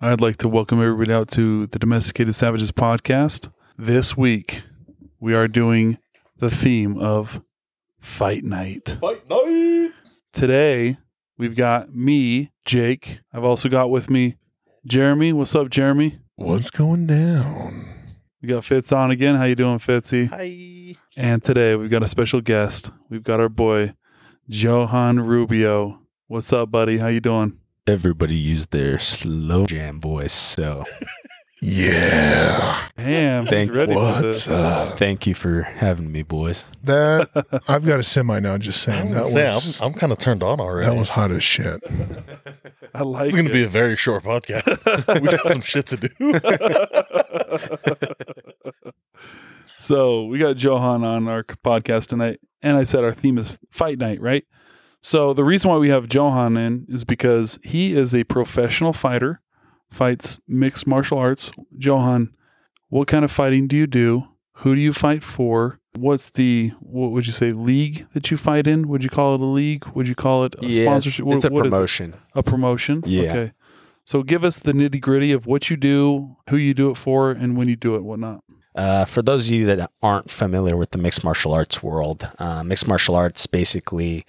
I'd like to welcome everybody out to the Domesticated Savages podcast. This week, we are doing the theme of Fight Night. Fight night. Today, we've got me, Jake. I've also got with me Jeremy. What's up, Jeremy? What's going down? We got Fitz on again. How you doing, Fitzy? Hi. And today, we've got a special guest. We've got our boy, Johann Rubio. What's up, buddy? How you doing? Everybody used their slow jam voice. So Yeah. Damn, he's Thank- ready for What's this. up? thank you for having me, boys. That I've got a semi now. Just I saying was that say, was I'm, I'm kind of turned on already. that was hot as shit. I like it's going to be a very short podcast. we got some shit to do. so we got Johann on our podcast tonight, and I said our theme is fight night, right? So the reason why we have Johann in is because he is a professional fighter, fights mixed martial arts. Johann, what kind of fighting do you do? Who do you fight for? What's the what would you say league that you fight in? Would you call it a league? Would you call it a Yeah, it's, sponsorship? What- it's a what it? promotion. A promotion? Yeah. Okay. So give us the nitty gritty of what you do, who you do it for, and when you do it, whatnot. Uh, for those of you that aren't familiar with the mixed martial arts world, uh, mixed martial arts basically,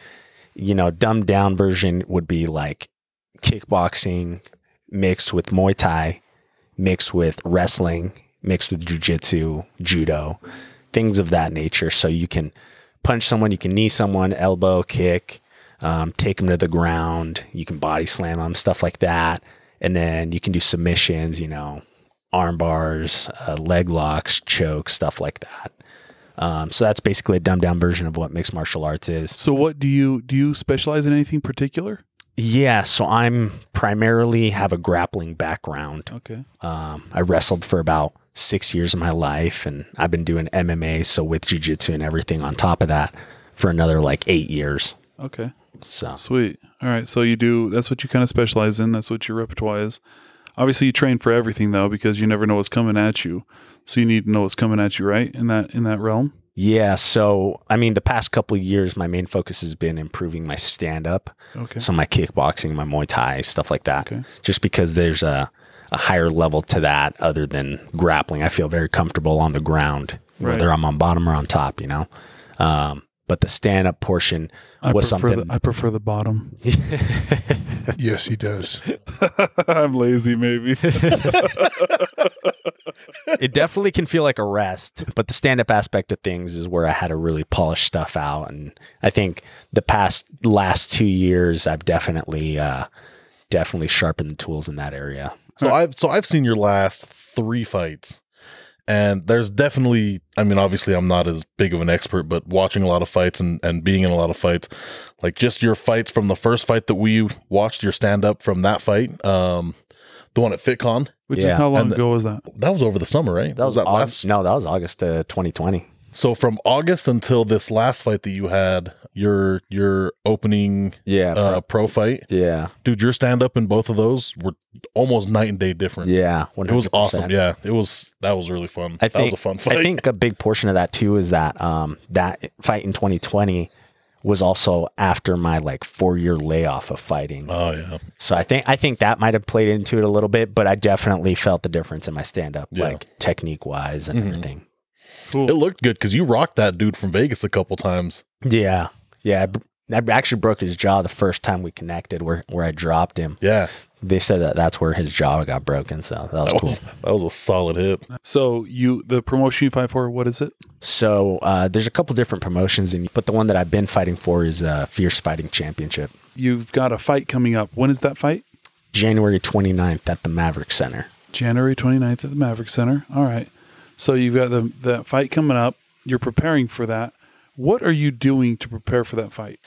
you know, dumbed down version would be like kickboxing mixed with Muay Thai, mixed with wrestling, mixed with jujitsu, judo, things of that nature. So you can punch someone, you can knee someone, elbow kick, um, take them to the ground, you can body slam them, stuff like that. And then you can do submissions, you know, arm bars, uh, leg locks, chokes, stuff like that. Um, so that's basically a dumbed down version of what mixed martial arts is. So what do you do you specialize in anything particular? Yeah, so I'm primarily have a grappling background. Okay. Um, I wrestled for about six years of my life, and I've been doing MMA, so with jujitsu and everything on top of that, for another like eight years. Okay. So Sweet. All right. So you do that's what you kind of specialize in. That's what your repertoire is. Obviously you train for everything though, because you never know what's coming at you. So you need to know what's coming at you, right? In that in that realm. yeah, so I mean, the past couple of years, my main focus has been improving my stand up. Okay. So my kickboxing, my Muay Thai, stuff like that. Okay. Just because there's a, a higher level to that other than grappling. I feel very comfortable on the ground, Right. whether I'm on bottom or on top, you know? Um, but the stand up portion I was something. the, I prefer the bottom. Yes, he does. I'm lazy, maybe. it definitely can feel like a rest, but the stand up aspect of things is where I had to really polish stuff out. And I think the past last two years, I've definitely, uh, definitely sharpened the tools in that area. so I've so I've seen your last three fights, and there's definitely. I mean, obviously, I'm not as big of an expert, but watching a lot of fights and and being in a lot of fights, like just your fights from the first fight that we watched, your stand up from that fight, um, the one at FitCon, Which Yeah. is how long And ago was that? that was over the summer, right? That was, that August, no, that was August uh, 2020. So from August until this last fight that you had, your your opening Yeah. uh, pro fight, yeah. dude, your stand up in both of those were almost night and day different. Yeah. It was awesome. Yeah, it was. That was really fun. I that think, was a fun fight. I think a big portion of that too is that um, that fight in 2020 was also after my like four year layoff of fighting. Oh yeah, So I think I think that might have played into it a little bit, but I definitely felt the difference in my stand up, Yeah. like technique wise and Mhm. everything. Cool. it looked good because you rocked that dude from Vegas a couple times. Yeah, yeah. I br- I actually broke his jaw the first time we connected, where where I dropped him. Yeah, They said that that's where his jaw got broken, so that was that cool. was that was a solid hit. So you the promotion you fight for, what is it? So uh, there's a couple different promotions, and but the one that I've been fighting for is uh, Fierce Fighting Championship, You've got a fight coming up. When is that fight? January 29th at the Maverik Center. January 29th at the Maverik Center. All right. So you've got the that fight coming up. You're preparing for that. What are you doing to prepare for that fight?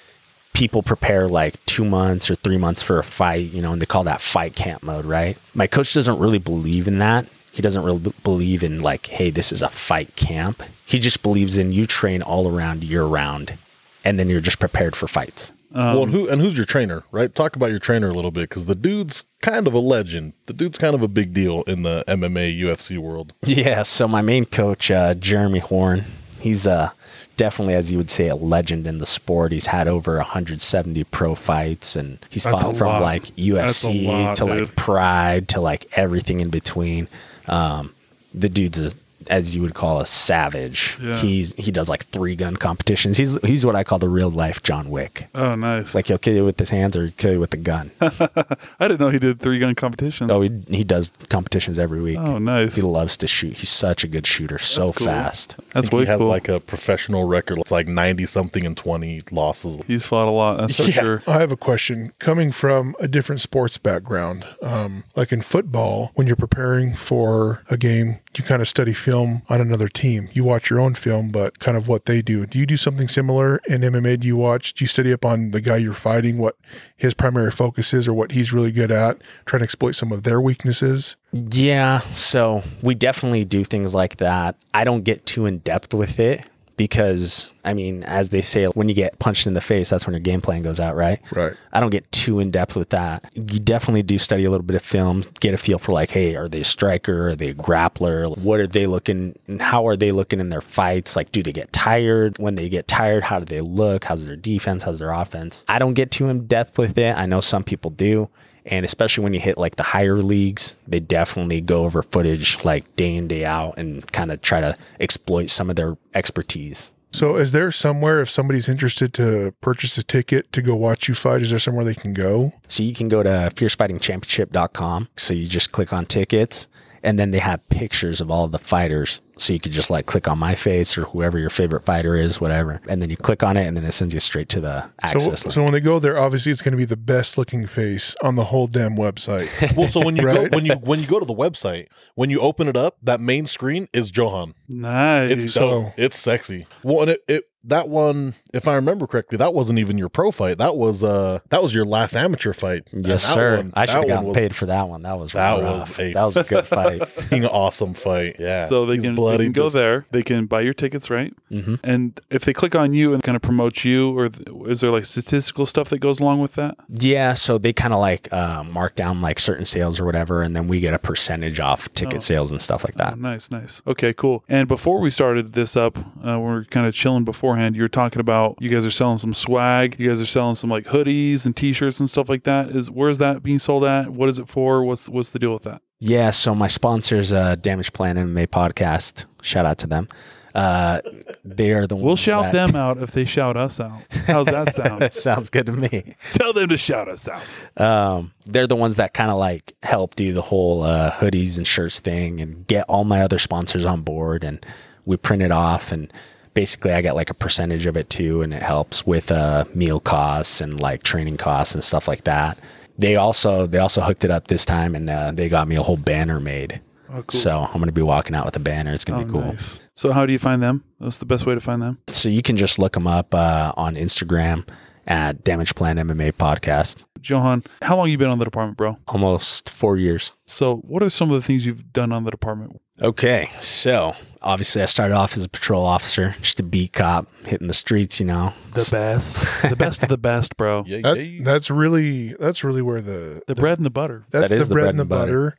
people prepare like two months or three months for a fight, you know, and they call that fight camp mode, right? My coach doesn't really believe in that. He doesn't really b- believe in like, hey, this is a fight camp. He just believes in you train all around year round, and then you're just prepared for fights. Well, and who and who's your trainer? Right, talk about your trainer a little bit because the dude's kind of a legend. The dude's kind of a big deal in the MMA UFC world. Yeah. So my main coach, uh, Jeremy Horn, He's uh, definitely, as you would say, a legend in the sport. He's had over 170 pro fights, and he's That's fought from lot. like UFC lot, to dude. like Pride to like everything in between. Um, the dude's a as you would call a savage. Yeah. He's he does like three gun competitions. He's he's what I call the real life John Wick. Oh, nice. Like he'll kill you with his hands or kill you with a gun. I didn't know he did three gun competitions. oh, he, he does competitions every week. Oh, nice. He loves to shoot. He's such a good shooter, so That's cool. fast. That's think way he has cool. like a professional record. It's like ninety something and twenty losses. He's fought a lot. That's for Yeah. sure. I have a question. Coming from a different sports background, um, like in football, when you're preparing for a game, you kind of study film on another team. You watch your own film, but kind of what they do. Do you do something similar in MMA? Do you watch? Do you study up on the guy you're fighting, what his primary focus is, or what he's really good at? Trying to exploit some of their weaknesses. Yeah, so we definitely do things like that. I don't get too in depth with it because, I mean, as they say, when you get punched in the face, that's when your game plan goes out, right? Right. I don't get too in depth with that. You definitely do study a little bit of film, get a feel for like, hey, are they a striker? Are they a grappler? What are they looking? How are they looking in their fights? Like, do they get tired? When they get tired, how do they look? How's their defense? How's their offense? I don't get too in depth with it. I know some people do. And especially when you hit like the higher leagues, they definitely go over footage like day in, day out and kind of try to exploit some of their expertise. So, is there somewhere if somebody's interested to purchase a ticket to go watch you fight? Is there somewhere they can go? So you can go to fiercefightingchampionship.com. So you just click on tickets and then they have pictures of all the fighters. So you could just like click on my face or whoever your favorite fighter is, whatever. And then you click on it and then it sends you straight to the So, access link. so when they go there, obviously it's going to be the best looking face on the whole damn website. Well, so when you Right. go when you when you go to the website, when you open it up, that main screen is Johann. Nice. It's So- It's sexy. Well, and it, it that one, if I remember correctly, that wasn't even your pro fight. That was uh that was your last amateur fight. And yes, sir. one- I should that have gotten was paid for that one. That was that rough. was a- that was a good fight. fucking awesome fight. Yeah. so they He's can, they can go there. They can buy your tickets, right? hmm And if they click on you and kind of promote you, or th- is there like statistical stuff that goes along with that? Yeah, so they kind of like uh, mark down like certain sales or whatever, and then we get a percentage off ticket Oh. sales and stuff like that. Oh, nice, nice. Okay, cool. And before we started this up, uh, we are kind of chilling beforehand. You were talking about you guys are selling some swag. You guys are selling some like hoodies and T-shirts and stuff like that. Is where's that being sold at? What is it for? What's what's the deal with that? Yeah, so my sponsors, uh, Damage Plan MMA podcast, shout out to them. Uh, they are the ones. We'll shout that- them out if they shout us out. How's that sound? Sounds good to me. Tell them to shout us out. Um, they're the ones that kind of like help do the whole uh, hoodies and shirts thing and get all my other sponsors on board and we print it off and basically I get like a percentage of it too and it helps with uh, meal costs and like training costs and stuff like that. They also they also hooked it up this time and uh, they got me a whole banner made. Oh, cool. So I'm gonna be walking out with a banner. It's gonna Oh, be cool. nice. So how do you find them? What's the best way to find them? So you can just look them up uh, on Instagram at Damage Plan MMA Podcast. Johann, how long you been on the department, bro? Almost four years. So what are some of the things you've done on the department? Okay, so obviously I started off as a patrol officer, just a beat cop, hitting the streets. You know, The best. the best of the best, bro. Yeah, That, yeah. that's really that's really where the, The bread and the butter. that's That the is bread, and the butter.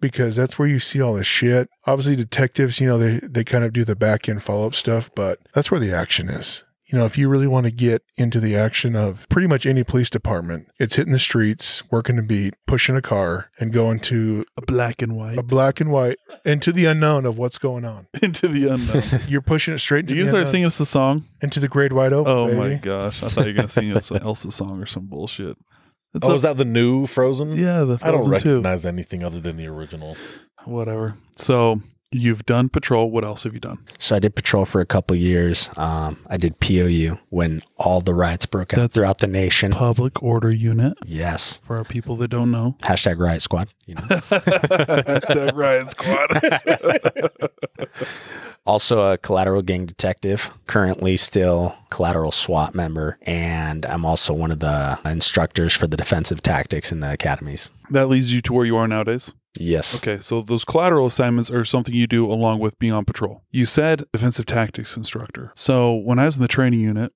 because that's where you see all the shit. Obviously, detectives, you know, they they kind of do the back end follow up stuff, but that's where the action is. You know, if you really want to get into the action of pretty much any police department, it's hitting the streets, working a beat, pushing a car, and going to A black and white a black and white into the unknown of what's going on. into the unknown. You're pushing it straight Do you the start unknown, singing us the song? into the great wide open. Oh baby. my gosh! I thought you were gonna sing us an Elsa song or some bullshit. It's Oh, up- is that the new Frozen? yeah, the Frozen I don't Frozen too. recognize anything other than the original. Whatever. So you've done patrol. What else have you done? so I did patrol for a couple years. Um, I did POU when all the riots broke out That's- throughout the nation. Public Order Unit Yes, for our people that don't know. hashtag Riot Squad. You know. Hashtag Riot Squad. also a collateral gang detective. Currently, still collateral SWAT member, and I'm also one of the instructors for the defensive tactics in the academies. that leads you to where you are nowadays. Yes. Okay, so those collateral assignments are something you do along with being on patrol. You said defensive tactics instructor. So when I was in the training unit,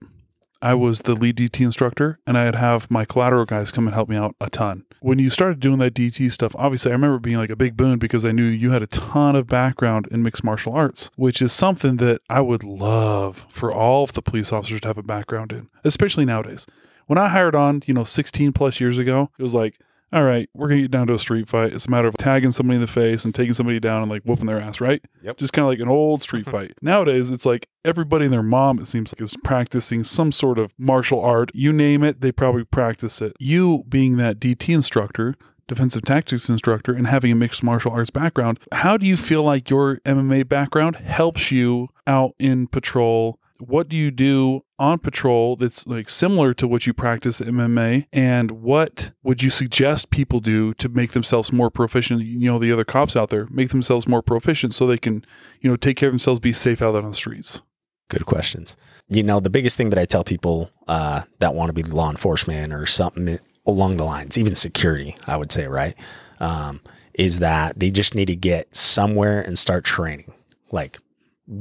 I was the lead DT instructor and I'd have my collateral guys come and help me out a ton. When you started doing that DT stuff, obviously I remember being like a big boon because I knew you had a ton of background in mixed martial arts, which is something that I would love for all of the police officers to have a background in, especially nowadays. When I hired on, you know, 16 plus years ago, it was like, all right, we're gonna get down to a street fight. It's a matter of tagging somebody in the face and taking somebody down and like whooping their ass, right? Yep. Just kind of like an old street mm-hmm. fight. Nowadays, it's like everybody and their mom, it seems like, is practicing some sort of martial art. You name it, they probably practice it. You being that DT instructor, defensive tactics instructor, and having a mixed martial arts background, how do you feel like your MMA background helps you out in patrol? What do you do on patrol that's like similar to what you practice at MMA? And what would you suggest people do to make themselves more proficient? You know, the other cops out there make themselves more proficient so they can, you know, take care of themselves, be safe out on the streets. Good questions. You know, the biggest thing that I tell people uh, that want to be law enforcement or something along the lines, even security, I would say, right, um, is that they just need to get somewhere and start training. Like,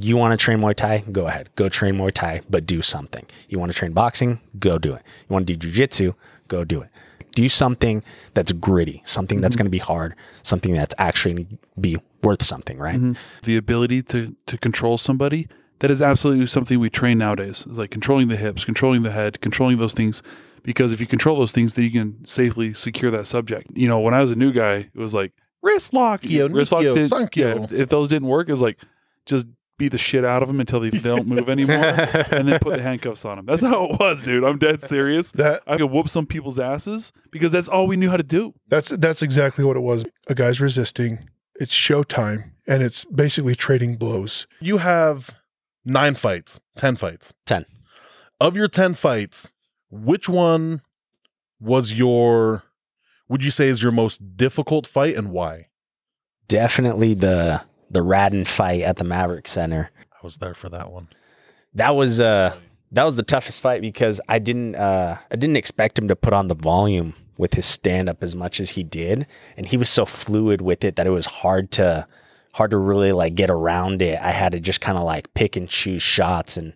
you want to train Muay Thai? Go ahead. Go train Muay Thai, but do something. You want to train boxing? Go do it. You want to do jujitsu? Go do it. Do something that's gritty, something that's mm-hmm. going to be hard, something that's actually be worth something, right? Mm-hmm. The ability to to control somebody that is absolutely something we train nowadays. It's like controlling the hips, controlling the head, controlling those things. Because if you control those things, then you can safely secure that subject. You know, when I was a new guy, it was like wrist lock, Yo, wrist locks. Nikyo, Did, thank yeah, if those didn't work, it's like just beat the shit out of them until they don't move anymore, and then put the handcuffs on them. That's how it was, dude. I'm dead serious. That I could whoop some people's asses because that's all we knew how to do. that's that's exactly what it was. A guy's resisting. It's showtime, and it's basically trading blows. You have nine fights, 10 fights. 10. Of your 10 fights, which one was your, would you say is your most difficult fight and why? Definitely the the Radden fight at the Maverik Center. I was there for that one. That was uh that was the toughest fight because I didn't uh I didn't expect him to put on the volume with his stand up as much as he did and he was so fluid with it that it was hard to hard to really like get around it. I had to just kind of like pick and choose shots and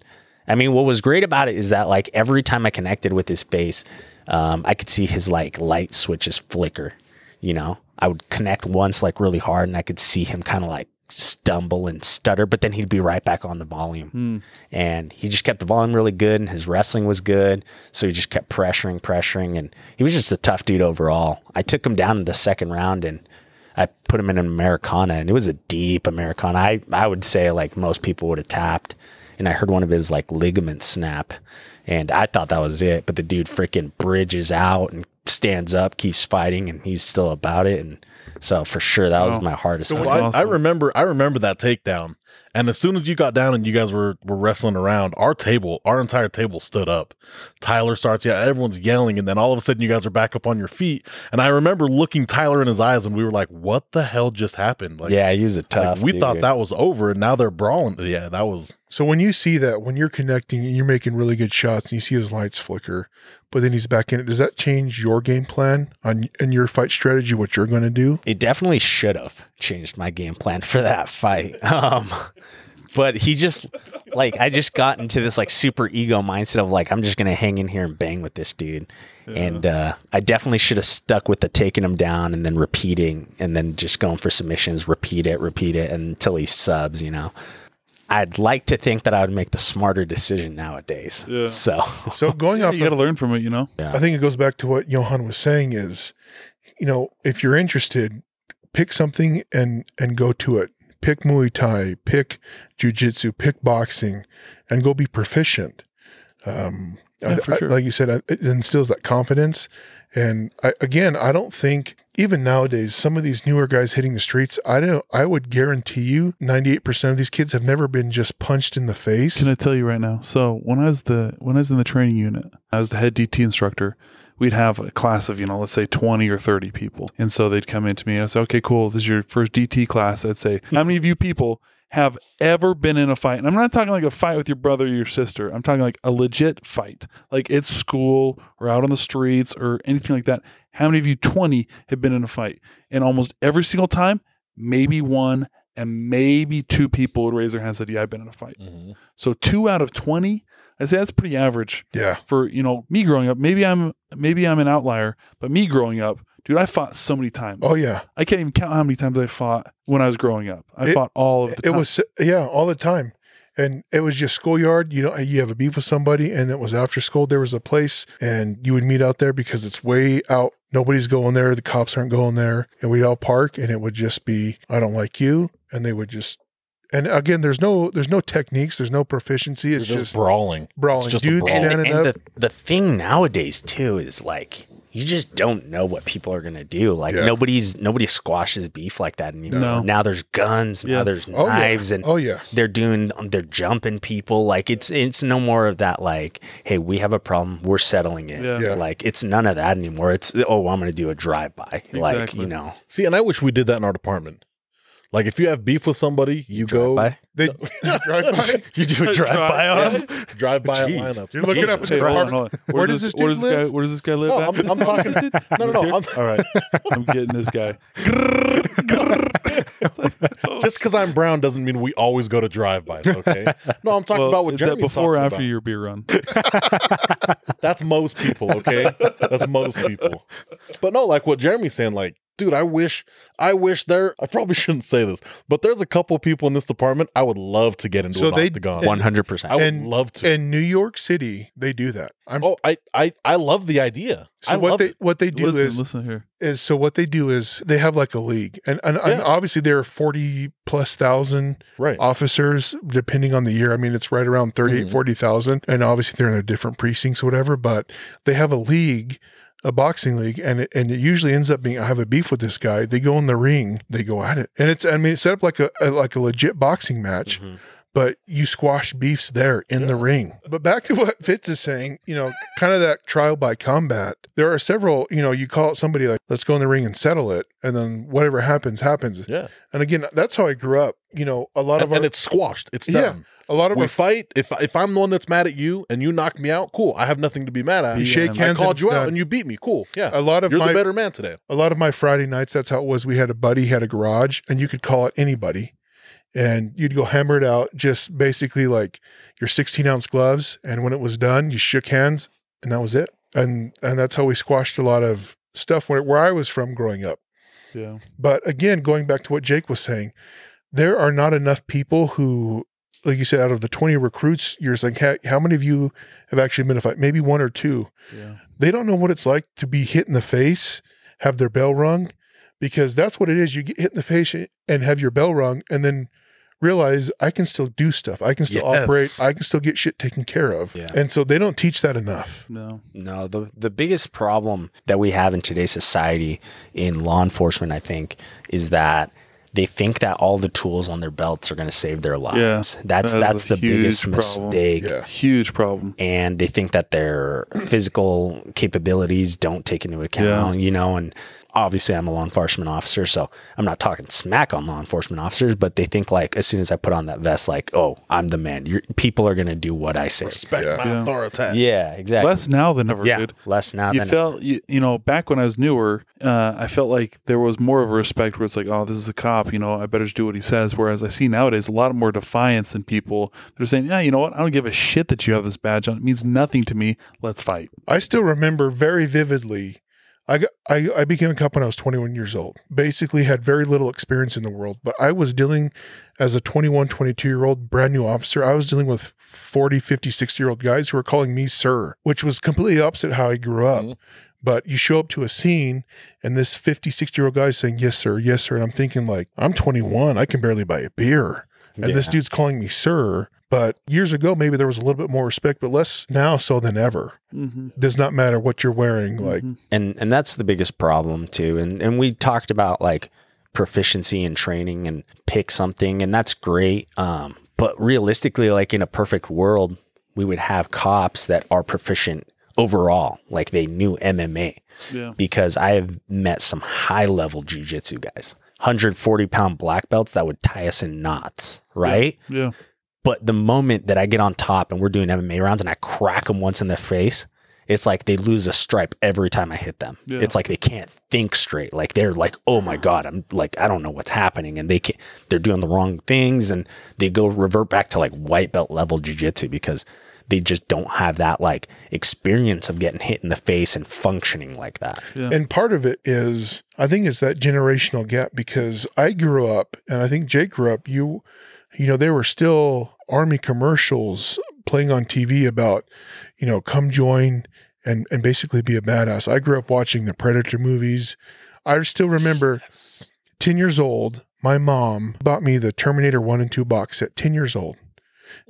I mean what was great about it is that like every time I connected with his face um I could see his like light switches flicker, you know. I would connect once like really hard and I could see him kind of like stumble and stutter but then he'd be right back on the volume. Hmm. And he just kept the volume really good and his wrestling was good. So he just kept pressuring pressuring and he was just a tough dude overall. I took him down in the second round and i put him in an americana and it was a deep americana. I, I would say like most people would have tapped. And i heard one of his like ligaments snap and i thought that was it. But the dude freaking bridges out and stands up keeps fighting and he's still about it. And so for sure that was Wow. my hardest So fight. what's I, I remember I remember that takedown. And as soon as you got down and you guys were, were wrestling around, our table, our entire table stood up. Tyler starts, yeah, everyone's yelling, and then all of a sudden you guys are back up on your feet. And I remember looking Tyler in his eyes, and we were like, "What the hell just happened?" Like, yeah he's was a like, tough we thought that was over, and now they're brawling. Yeah, that was So when you see that, when you're connecting and you're making really good shots, and you see his lights flicker, but then he's back in it, does that change your game plan on and your fight strategy? What you're going to do? it definitely should have changed my game plan for that fight. Um, but he just like I just got into this like super ego mindset of like I'm just gonna hang in here and bang with this dude. And uh, I definitely should have stuck with the taking him down and then repeating and then just going for submissions, repeat it, repeat it until he subs, you know. I'd like to think that I would make the smarter decision nowadays. Yeah. So So going off, You got to learn from it, you know. I think it goes back to what Johann was saying is, you know, if you're interested, pick something and and go to it. Pick Muay Thai, pick Jiu-Jitsu, pick boxing, and go be proficient. Um, Yeah, I- for I- like you said, it instills that confidence. And I, again, I don't think even nowadays some of these newer guys hitting the streets. I don't. I would guarantee you, ninety eight percent of these kids have never been just punched in the face. Can I tell you right now? So when I was the when I was in the training unit, I was the head DT instructor. We'd have a class of you know, let's say twenty or thirty people, and so they'd come into me and I say, "Okay, cool. This is your first DT class." I'd say, "How many of you people have ever been in a fight?" And I'm not talking like a fight with your brother or your sister. I'm talking like a legit fight, like it's school or out on the streets or anything like that. How many of you twenty have been in a fight? And almost every single time, maybe one and maybe two people would raise their hands and said, "Yeah, I've been in a fight." Mm-hmm. So two out of 20 I say that's pretty average Yeah. for you know me growing up. Maybe I'm maybe I'm an outlier, but me growing up, dude, I fought so many times. Oh yeah. I can't even count how many times I fought when I was growing up. I It- fought all of the It time. was yeah, all the time. And it was just schoolyard. You know, you have a beef with somebody, and it was after school. There was a place, and you would meet out there because it's way out. Nobody's going there. The cops aren't going there, and we'd all park, and it would just be, "I don't like you," and they would just. And again, there's no there's no techniques, there's no proficiency. It's It's just brawling. brawling. It's just a Dudes brawl. and, and up. the the thing nowadays too is like you just don't know what people are gonna do. Like Yeah. nobody's nobody squashes beef like that anymore. No. Now there's guns, now there's Oh yeah. knives, and oh yeah. they're doing they're jumping people. Like it's it's no more of that. Like hey, we have a problem, we're settling it. Yeah. Yeah. Like it's none of that anymore. It's oh, I'm gonna do a drive by. Like you know, See, and I wish we did that in our department. Like if you have beef with somebody, you go drive by. They drive by. you do a drive by on them. Drive by Jeez. lineups. You're looking up at Hey, the hold on, hold on. Where does does this where does this guy live? where does this guy live? No, at? I'm- I'm talking- no, no, no, I'm- All right, I'm getting this guy. Just because I'm brown doesn't mean we always go to drive bys. Okay. No, I'm talking Well, about what is that Jeremy's before or after about. your beer run? That's most people, okay? That's most people. But no, like what Jeremy's saying, like, dude, I wish, I wish there. I probably shouldn't say this, but there's a couple people in this department I would love to get into So an they- octagon. One hundred percent. I would and- love to. In New York City, they do that. I'm oh, I, I, I love the idea. so I what love they it. what they do listen, is listen here. is so what they do is they have like a league and and, and obviously there are 40 plus thousand Right. officers depending on the year i mean it's right around 38 Mhm. 40,000 and obviously they're in their different precincts or whatever but they have a league a boxing league and it, and it usually ends up being I have a beef with this guy they go in the ring they go at it and it's I mean it's set up like a, a like a legit boxing match Mhm. but you squash beefs there in the ring. But back to what Fitz is saying, you know, kind of that trial by combat. There are several, you know, you call it somebody like, let's go in the ring and settle it. And then whatever happens, happens. Yeah. And again, that's how I grew up. You know, a lot And, of our, and it's squashed. It's Yeah. Done. a lot of we our, fight. If if I'm the one that's mad at you and you knock me out, cool. I have nothing to be mad at. you shake and I called you out done. and you beat me. Cool. Yeah. a lot of You're my, the better man today. a lot of my Friday nights, that's how it was. We had a buddy, had a garage, and you could call it anybody. And you'd go hammer it out, just basically like your 16 ounce gloves. And when it was done, you shook hands, and that was it. And and that's how we squashed a lot of stuff where, where I was from growing up. Yeah, But again, going back to what Jake was saying, there are not enough people who, like you said, out of the 20 recruits, you're just like, how, how many of you have actually been in a fight? Maybe one or two yeah. they don't know what it's like to be hit in the face, have their bell rung, because that's what it is. You get hit in the face and have your bell rung, and then realize I can still do stuff. I can still Yes. operate. I can still get shit taken care of. Yeah. And so they don't teach that enough. No, No, the the biggest problem that we have in today's society in law enforcement, I think, is that they think that all the tools on their belts are going to save their lives. Yeah, that's that is that's the biggest problem. mistake. Yeah. huge problem. And they think that their physical capabilities don't take into account, you know, and obviously I'm a law enforcement officer, so I'm not talking smack on law enforcement officers, but they think like as soon as I put on that vest, like, oh, I'm the man. You're, people are gonna do what I say. Respect Yeah. my Yeah. authority. Yeah, exactly. Less now than ever, yeah, dude. less now you than felt you, you know back when I was newer, uh, I felt like there was more of a respect where it's like, oh, this is a cop, you know, I better just do what he says. Whereas I see nowadays a lot more defiance in people. They're saying, yeah, you know what, I don't give a shit that you have this badge on. It means nothing to me. Let's fight. I still remember very vividly. I, got, I I became a cop when I was 21 years old. Basically, had very little experience in the world, but I was dealing as a 21, 22 year old brand new officer. I was dealing with 40, 50, 60 year old guys who were calling me sir, which was completely opposite how I grew up. Mhm. But you show up to a scene and this 50, 60 year old guy is saying, Yes, sir, yes, sir. And I'm thinking, like, I'm 21. I can barely buy a beer. And this dude's calling me sir. But years ago, maybe there was a little bit more respect, but less now so than ever. Mm-hmm. Does not matter what you're wearing. Like, and and that's the biggest problem too and and we talked about like proficiency and training and pick something and that's great um but realistically like in a perfect world we would have cops that are proficient overall like they knew MMA yeah, because I have met some high level jujitsu guys 140 pound black belts that would tie us in knots right yeah, but the moment that I get on top and we're doing MMA rounds and I crack them once in the face, it's like they lose a stripe every time I hit them. Yeah. It's like they can't think straight. Like they're like, "Oh my god, I'm like I don't know what's happening," and they can't. they're doing the wrong things, and they go revert back to like white belt level jujitsu because they just don't have that like experience of getting hit in the face and functioning like that. Yeah. And part of it is, I think it's that generational gap because I grew up, and I think Jake grew up. You, you know, there were still army commercials playing on TV about, you know, come join and and basically be a badass. I grew up watching the Predator movies. I still remember, ten years old, my mom bought me the Terminator One and Two box set. Ten years old.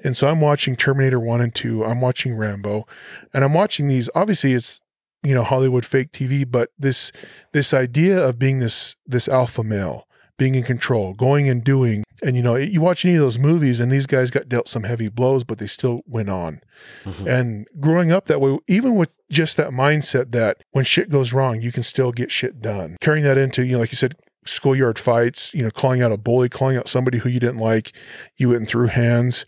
And so I'm watching Terminator 1 and 2. I'm watching Rambo. And I'm watching these. Obviously, it's you know Hollywood fake TV, but this this idea of being this this alpha male, being in control, going and doing, and you know you watch any of those movies, and these guys got dealt some heavy blows, but they still went on. Mhm. And growing up that way, even with just that mindset that when shit goes wrong, you can still get shit done. Carrying that into you know, like you said, schoolyard fights, you know, calling out a bully, calling out somebody who you didn't like, you went and threw hands.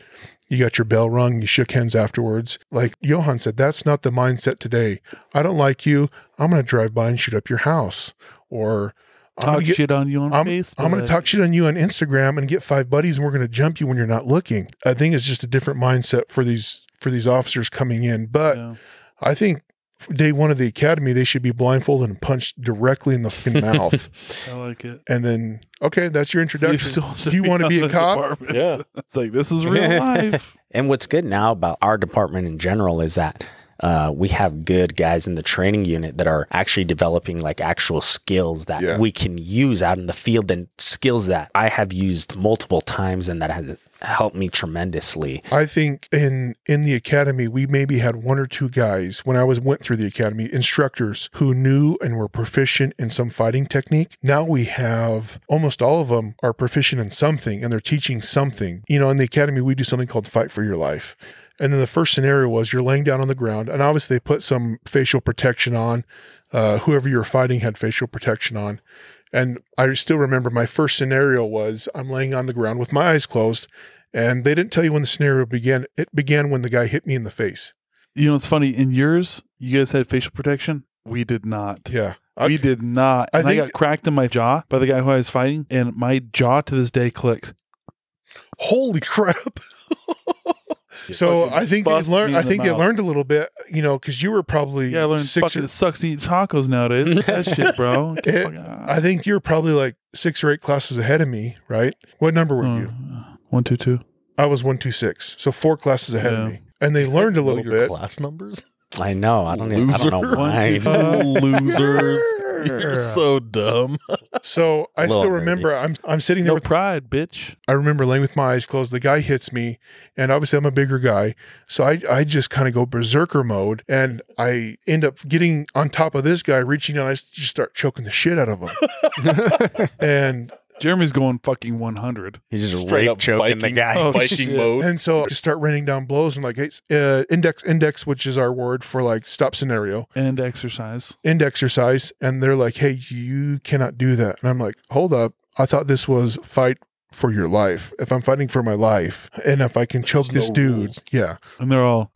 You got your bell rung, you shook hands afterwards. Like Johann said, that's not the mindset today. I don't like you. I'm going to drive by and shoot up your house. Or Talk going get, shit on you on I'm, Facebook. I'm going to talk shit on you on Instagram and get five buddies and we're going to jump you when you're not looking. I think it's just a different mindset for these, for these officers coming in. But Yeah. I think day one of the academy, they should be blindfolded and punched directly in the fucking mouth. I like it. And then, okay, that's your So you're introduction. still Do you want to be a cop? department. Yeah. It's like this is real life. And what's good now about our department in general is that uh, we have good guys in the training unit that are actually developing like actual skills that Yeah. we can use out in the field and skills that I have used multiple times and that has helped me tremendously. I think in in the academy we maybe had one or two guys when I was went through the academy instructors who knew and were proficient in some fighting technique. Now we have almost all of them are proficient in something and they're teaching something. You know, in the academy we do something called fight for your life. And then the first scenario was you're laying down on the ground and obviously they put some facial protection on. Uh, whoever you're fighting had facial protection on. And I still remember my first scenario was I'm laying on the ground with my eyes closed and they didn't tell you when the scenario began. It began when the guy hit me in the face. You know, it's funny. In yours, you guys had facial protection. We did not. Yeah. I, we did not. I And I, think- got cracked in my jaw by the guy who I was fighting, and my jaw to this day clicked. Holy crap. So I think they busted learned. I in the think they mouth. learned a little bit, you know, because you were probably Yeah, I learned six. fucking Or, it sucks to eat tacos nowadays. That shit, bro. It- I think you're probably like six or eight classes ahead of me, right? What number were you? Uh, one, two, two. I was one two six, so four classes ahead Yeah. of me, and they learned a Know little your bit. class numbers. I know. I don't even, I don't know why. Uh, Losers. You're so dumb. So I Little still nerdy. remember I'm I'm sitting there No with pride, bitch. I remember laying with my eyes closed. The guy hits me, and obviously I'm a bigger guy, so I I just kind of go berserker mode, and I end up getting on top of this guy, reaching out, I just start choking the shit out of him, and Jeremy's going fucking 100. He's just Straight rape up choking the guy. Oh, Viking shit. mode. and so I just start raining down blows. and like, hey, uh, index index, which is our word for like stop scenario, And exercise. end exercise, and they're like, hey, you cannot do that, and I'm like, hold up, I thought this was fight. For your life. If I'm fighting for my life and if I can choke There's this no dude, rules. yeah, And they're all,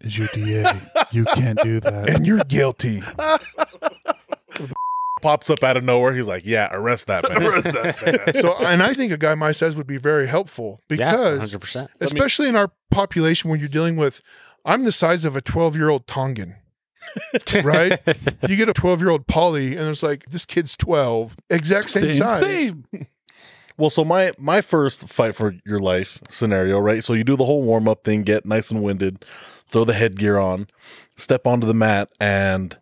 is your DA. You can't do that. and you're guilty. Pops up out of nowhere. He's like, "Yeah, arrest that man." Arrest that man. so and I think a guy my size would be very helpful Yeah, because 100%. Let me- especially in our population when you're dealing with I'm the size of a 12 year old Tongan. Right? You get a 12 year old Polly and it's like this kid's 12, exact same, size. Same. Well, so my my first fight for your life scenario, right? So you do the whole warm up thing, get nice and winded, throw the headgear on, step onto the mat, and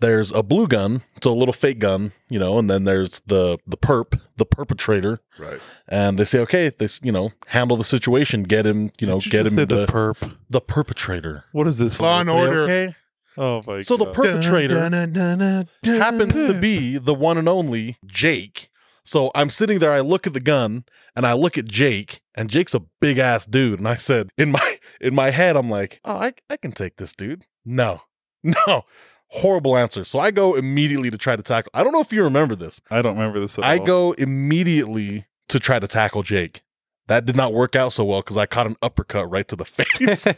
there's a blue gun. It's a little fake gun, you know, and then there's the the perp, the perpetrator, Right. and they say, okay, this, you know, handle the situation, get him, you know, Did get him say into the the, perp. The perpetrator. What is this? Law and order. Okay. Oh my god. So the perpetrator Dun-dun-dun-dun-dun. happens to be the one and only Jake. So I'm sitting there, I look at the gun and I look at Jake, and Jake's a big ass dude. And I said, in my in my head, I'm like, oh, I, I can take this dude. No, no. Horrible answer. So I go immediately to try to tackle. I don't know if you remember this. I don't remember this at I all. go immediately to try to tackle Jake. That did not work out so well because I caught an uppercut right to the face.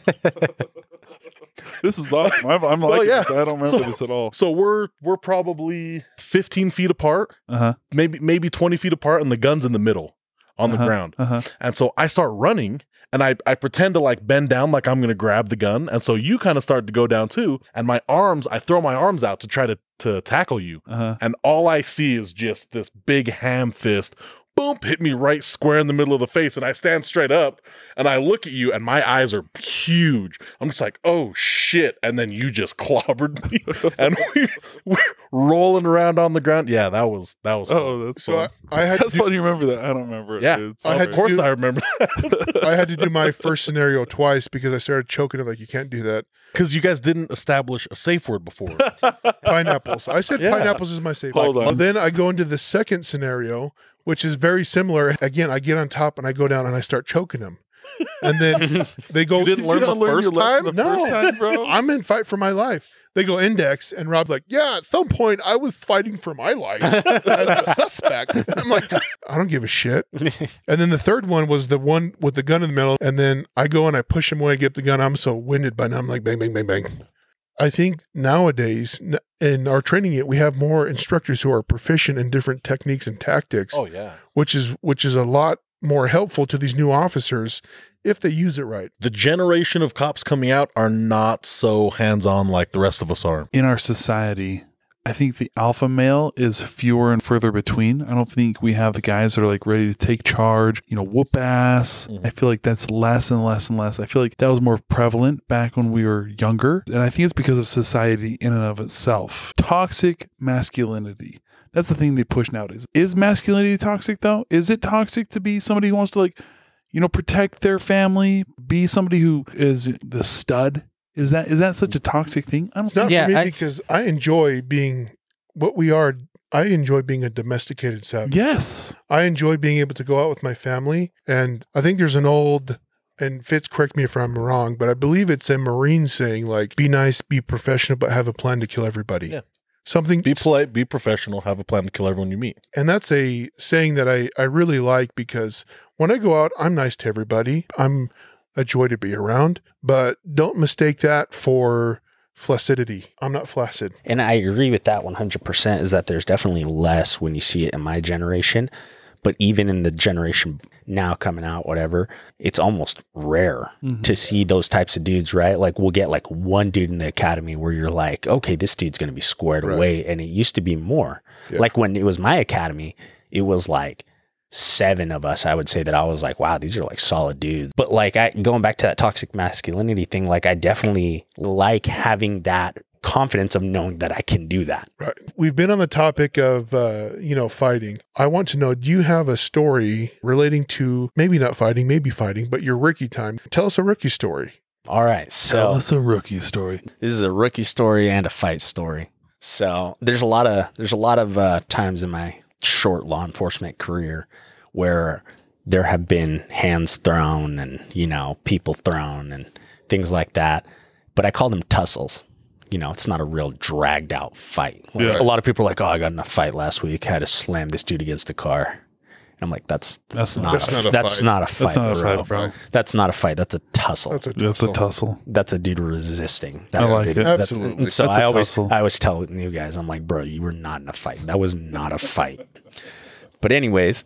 This is awesome. I'm, I'm Well, yeah. this. I don't remember So- this at all. so we're we're probably 15 feet apart, Uh huh. maybe maybe 20 feet apart, and the gun's in the middle on the ground. Uh huh. And so I start running and I, I pretend to like bend down like I'm gonna grab the gun. And so you kind of start to go down too. And my arms, I throw my arms out to try to to tackle you. Uh-huh. And all I see is just this big ham fist boom, hit me right square in the middle of the face. And I stand straight up and I look at you and my eyes are huge. I'm just like, oh shit. And then you just clobbered me and we, we're rolling around on the ground. Yeah, that was, that was. Oh, that's So I, fun. I had That's to funny. You remember that? I don't remember it. Yeah. dude. I had of course do- I remember that. I had to do my first scenario twice because I started choking it like you can't do that. Because you guys didn't establish a safe word before. Pineapples. I said Yeah. pineapples is my safe. Hold word. on. Then I go into the second scenario, which is very similar. Again, I get on top and I go down and I start choking them. And then they go. You didn't learn You the learn first time? the No. first time, bro. I'm in fight for my life. They go index, and Rob's like, "Yeah, at some point I was fighting for my life as a suspect." And I'm like, "I don't give a shit." And then the third one was the one with the gun in the middle, and then I go and I push him away, get the gun. I'm so winded by now. I'm like, bang, bang, bang, bang. I think nowadays in our training it, we have more instructors who are proficient in different techniques and tactics, oh, yeah. which is which is a lot more helpful to these new officers if they use it right. The generation of cops coming out are not so hands on like the rest of us are. in our society, I think the alpha male is fewer and further between. I don't think we have the guys that are like ready to take charge, you know, whoop ass. Mhm. I feel like that's less and less and less. I feel like that was more prevalent back when we were younger. And I think it's because of society in and of itself. Toxic masculinity. That's the thing they push nowadays. Is masculinity toxic though? Is it toxic to be somebody who wants to like, you know, protect their family, be somebody who is the stud? Is that is that such a toxic thing? I don't It's not Yeah, for me I- because I enjoy being what we are. I enjoy being a domesticated savage. Yes. I enjoy being able to go out with my family. And I think there's an old, and Fitz, correct me if I'm wrong, but I believe it's a Marine saying, like, be nice, be professional, but have a plan to kill everybody. Yeah. Something, Be polite, be professional, have a plan to kill everyone you meet. and that's a saying that I, I really like because when I go out, I'm nice to everybody. I'm a joy to be around, but don't mistake that for flaccidity. I'm not flaccid. And I agree with that 100% is that there's definitely less when you see it in my generation. But even in the generation now coming out, whatever, it's almost rare Mhm. to see those types of dudes, right? Like we'll get like one dude in the academy where you're like, okay, this dude's going to be squared Right. away. And it used to be more. Yeah. Like when it was my academy, it was like seven of us. I would say that I was like, wow, these are like solid dudes. But like I going back to that toxic masculinity thing, like I definitely like having that confidence of knowing that I can do that. Right. We've been on the topic of, uh, you know, fighting. I want to know do you have a story relating to maybe not fighting, maybe fighting, but your rookie time? Tell us a rookie story. All right. Tell So us a rookie story. this is a rookie story and a fight story. So there's a lot of there's a lot of uh, times in my short law enforcement career where there have been hands thrown and you know people thrown and things like that. But I call them tussles. You know, it's not a real dragged out fight. Like, Yeah. A lot of people are like, "Oh, I got in a fight last week. I had to slam this dude against a car." And I'm like, "That's That's not. not, That's a, not a that's fight. not a fight. That's not a bro. fight, bro. That's not a fight. That's a tussle. That's a That's a tussle. tussle. that's a dude resisting. I That's a like dude- it. that's- Absolutely. so That's a I always, tussle. I always tell new guys, I'm like, bro, you were not in a fight. That was not a fight. But anyways,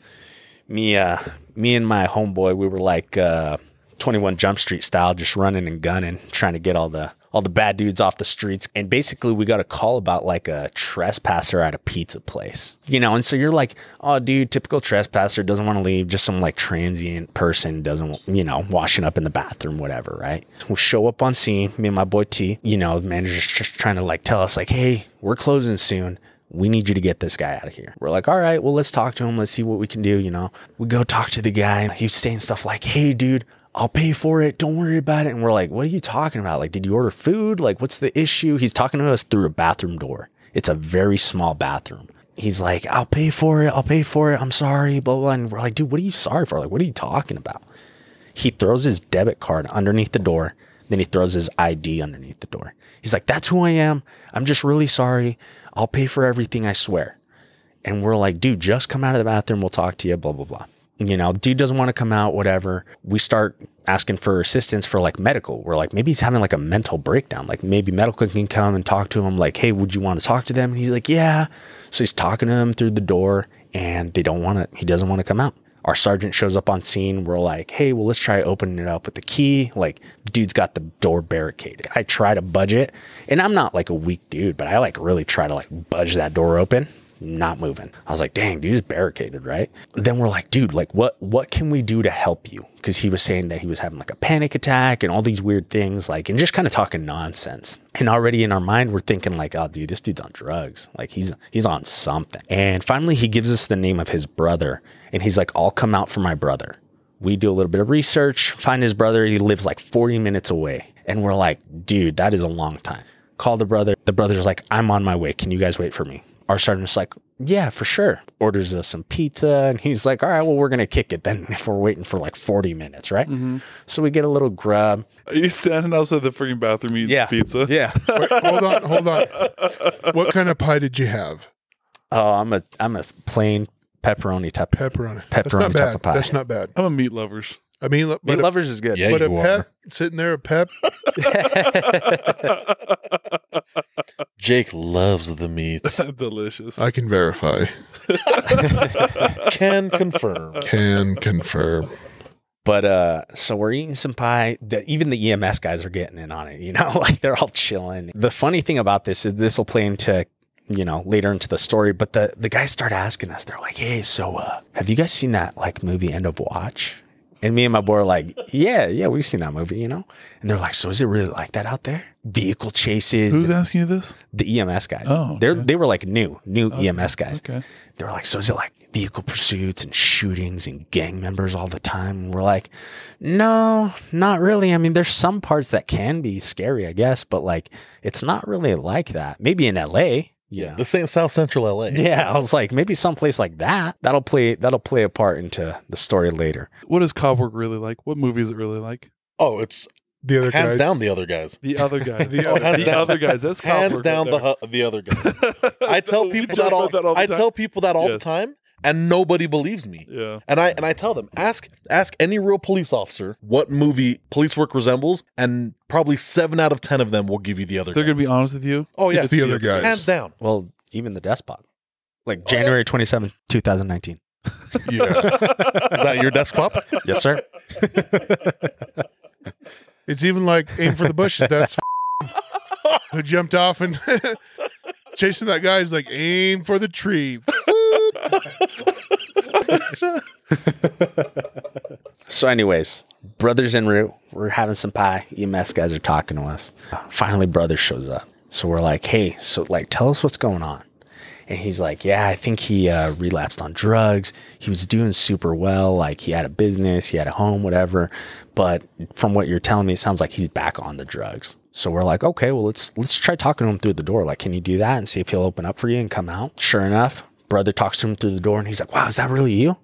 me, uh, me and my homeboy, we were like uh, 21 Jump Street style, just running and gunning, trying to get all the all the bad dudes off the streets. And basically, we got a call about like a trespasser at a pizza place, you know. And so you're like, oh, dude, typical trespasser doesn't want to leave. Just some like transient person doesn't, you know, washing up in the bathroom, whatever, right? We'll show up on scene. Me and my boy T, you know, the manager's just trying to like tell us like, hey, we're closing soon we need you to get this guy out of here. We're like, all right, well, let's talk to him. Let's see what we can do. You know, we go talk to the guy. He's saying stuff like, hey, dude, I'll pay for it. Don't worry about it. And we're like, what are you talking about? Like, did you order food? Like, what's the issue? He's talking to us through a bathroom door. It's a very small bathroom. He's like, I'll pay for it. I'll pay for it. I'm sorry, blah, blah. And we're like, dude, what are you sorry for? Like, what are you talking about? He throws his debit card underneath the door. Then he throws his ID underneath the door. He's like, That's who I am. I'm just really sorry. I'll pay for everything, I swear. And we're like, Dude, just come out of the bathroom. We'll talk to you, blah, blah, blah. You know, dude doesn't want to come out, whatever. We start asking for assistance for like medical. We're like, maybe he's having like a mental breakdown. Like maybe medical can come and talk to him, like, hey, would you want to talk to them? And he's like, yeah. So he's talking to him through the door and they don't want to, he doesn't want to come out. Our sergeant shows up on scene. We're like, hey, well, let's try opening it up with the key. Like, dude's got the door barricaded. I try to budge it, and I'm not like a weak dude, but I like really try to like budge that door open not moving. I was like, dang, dude, is barricaded, right? Then we're like, dude, like what what can we do to help you? Because he was saying that he was having like a panic attack and all these weird things, like and just kind of talking nonsense. And already in our mind, we're thinking like, oh, dude, this dude's on drugs. Like he's he's on something. And finally, he gives us the name of his brother, and he's like, I'll come out for my brother. We do a little bit of research, find his brother. He lives like 40 minutes away. And we're like, dude, that is a long time. Call the brother. The brother's like, I'm on my way. Can you guys wait for me? Our sergeant's like, yeah, for sure. Orders us some pizza. And he's like, all right, well, we're going to kick it then if we're waiting for like 40 minutes, right? Mm-hmm. So we get a little grub. Are you standing outside the freaking bathroom eating Yeah. pizza? Yeah. Wait, hold on, hold on. What kind of pie did you have? Oh, I'm a, I'm a plain pepperoni type. Pepperoni. That's Pepperoni not type bad. of pie. That's not bad. I'm a meat lovers. I mean, but Meat a, lovers is good. Yeah, but a you pep are. sitting there, a pep. Jake loves the meats. Delicious. I can verify. Can confirm. Can confirm. But uh, so we're eating some pie. The, even the EMS guys are getting in on it. You know, like they're all chilling. The funny thing about this is this will play into you know later into the story. But the the guys start asking us. They're like, "Hey, so uh, have you guys seen that like movie End of Watch?" And me and my boy are like, "Yeah, yeah, we've seen that movie." You know. And they're like, "So is it really like that out there? Vehicle chases." Who's asking you this? the EMS guys. Oh, They're okay. they were like new, new EMS guys. Okay. They were like, so is it like vehicle pursuits and shootings and gang members all the time? And we're like, no, not really. I mean, there's some parts that can be scary, I guess, but like, it's not really like that. Maybe in LA. Yeah. This ain't South Central LA. Yeah, I was like, maybe someplace like that. That'll play. That'll play a part into the story later. What is Cop Work really like? What movie is it really like? Oh, it's The other hands guys. down the other guys. The other guy. The Oh, other- hands the down. other guys. That's Hands down right the the other guys. I tell people that all, about all the I time. tell people that all the time and nobody believes me. Yeah. And I and I tell them, ask ask any real police officer what movie police work resembles, and probably seven out of ten of them will give you the other. They're guy. gonna be honest with you. oh yeah, It's the other guys. hands down. Well, even the despot, like oh, January twenty seventh, two thousand nineteen. Yeah. Is that your desk desktop? Yes, sir. It's even like aim for the bushes. That's who jumped off and chasing that guy is like aim for the tree. So, anyways, brothers en route. We're having some pie. EMS guys are talking to us. Finally, brother shows up. So we're like, hey, so like, tell us what's going on. And he's like, yeah, I think he uh, relapsed on drugs. He was doing super well. Like he had a business, he had a home, whatever. But from what you're telling me, it sounds like he's back on the drugs. So we're like, okay, well, let's let's try talking to him through the door. Like, can you do that and see if he'll open up for you and come out? Sure enough, brother talks to him through the door, and he's like, wow, is that really you?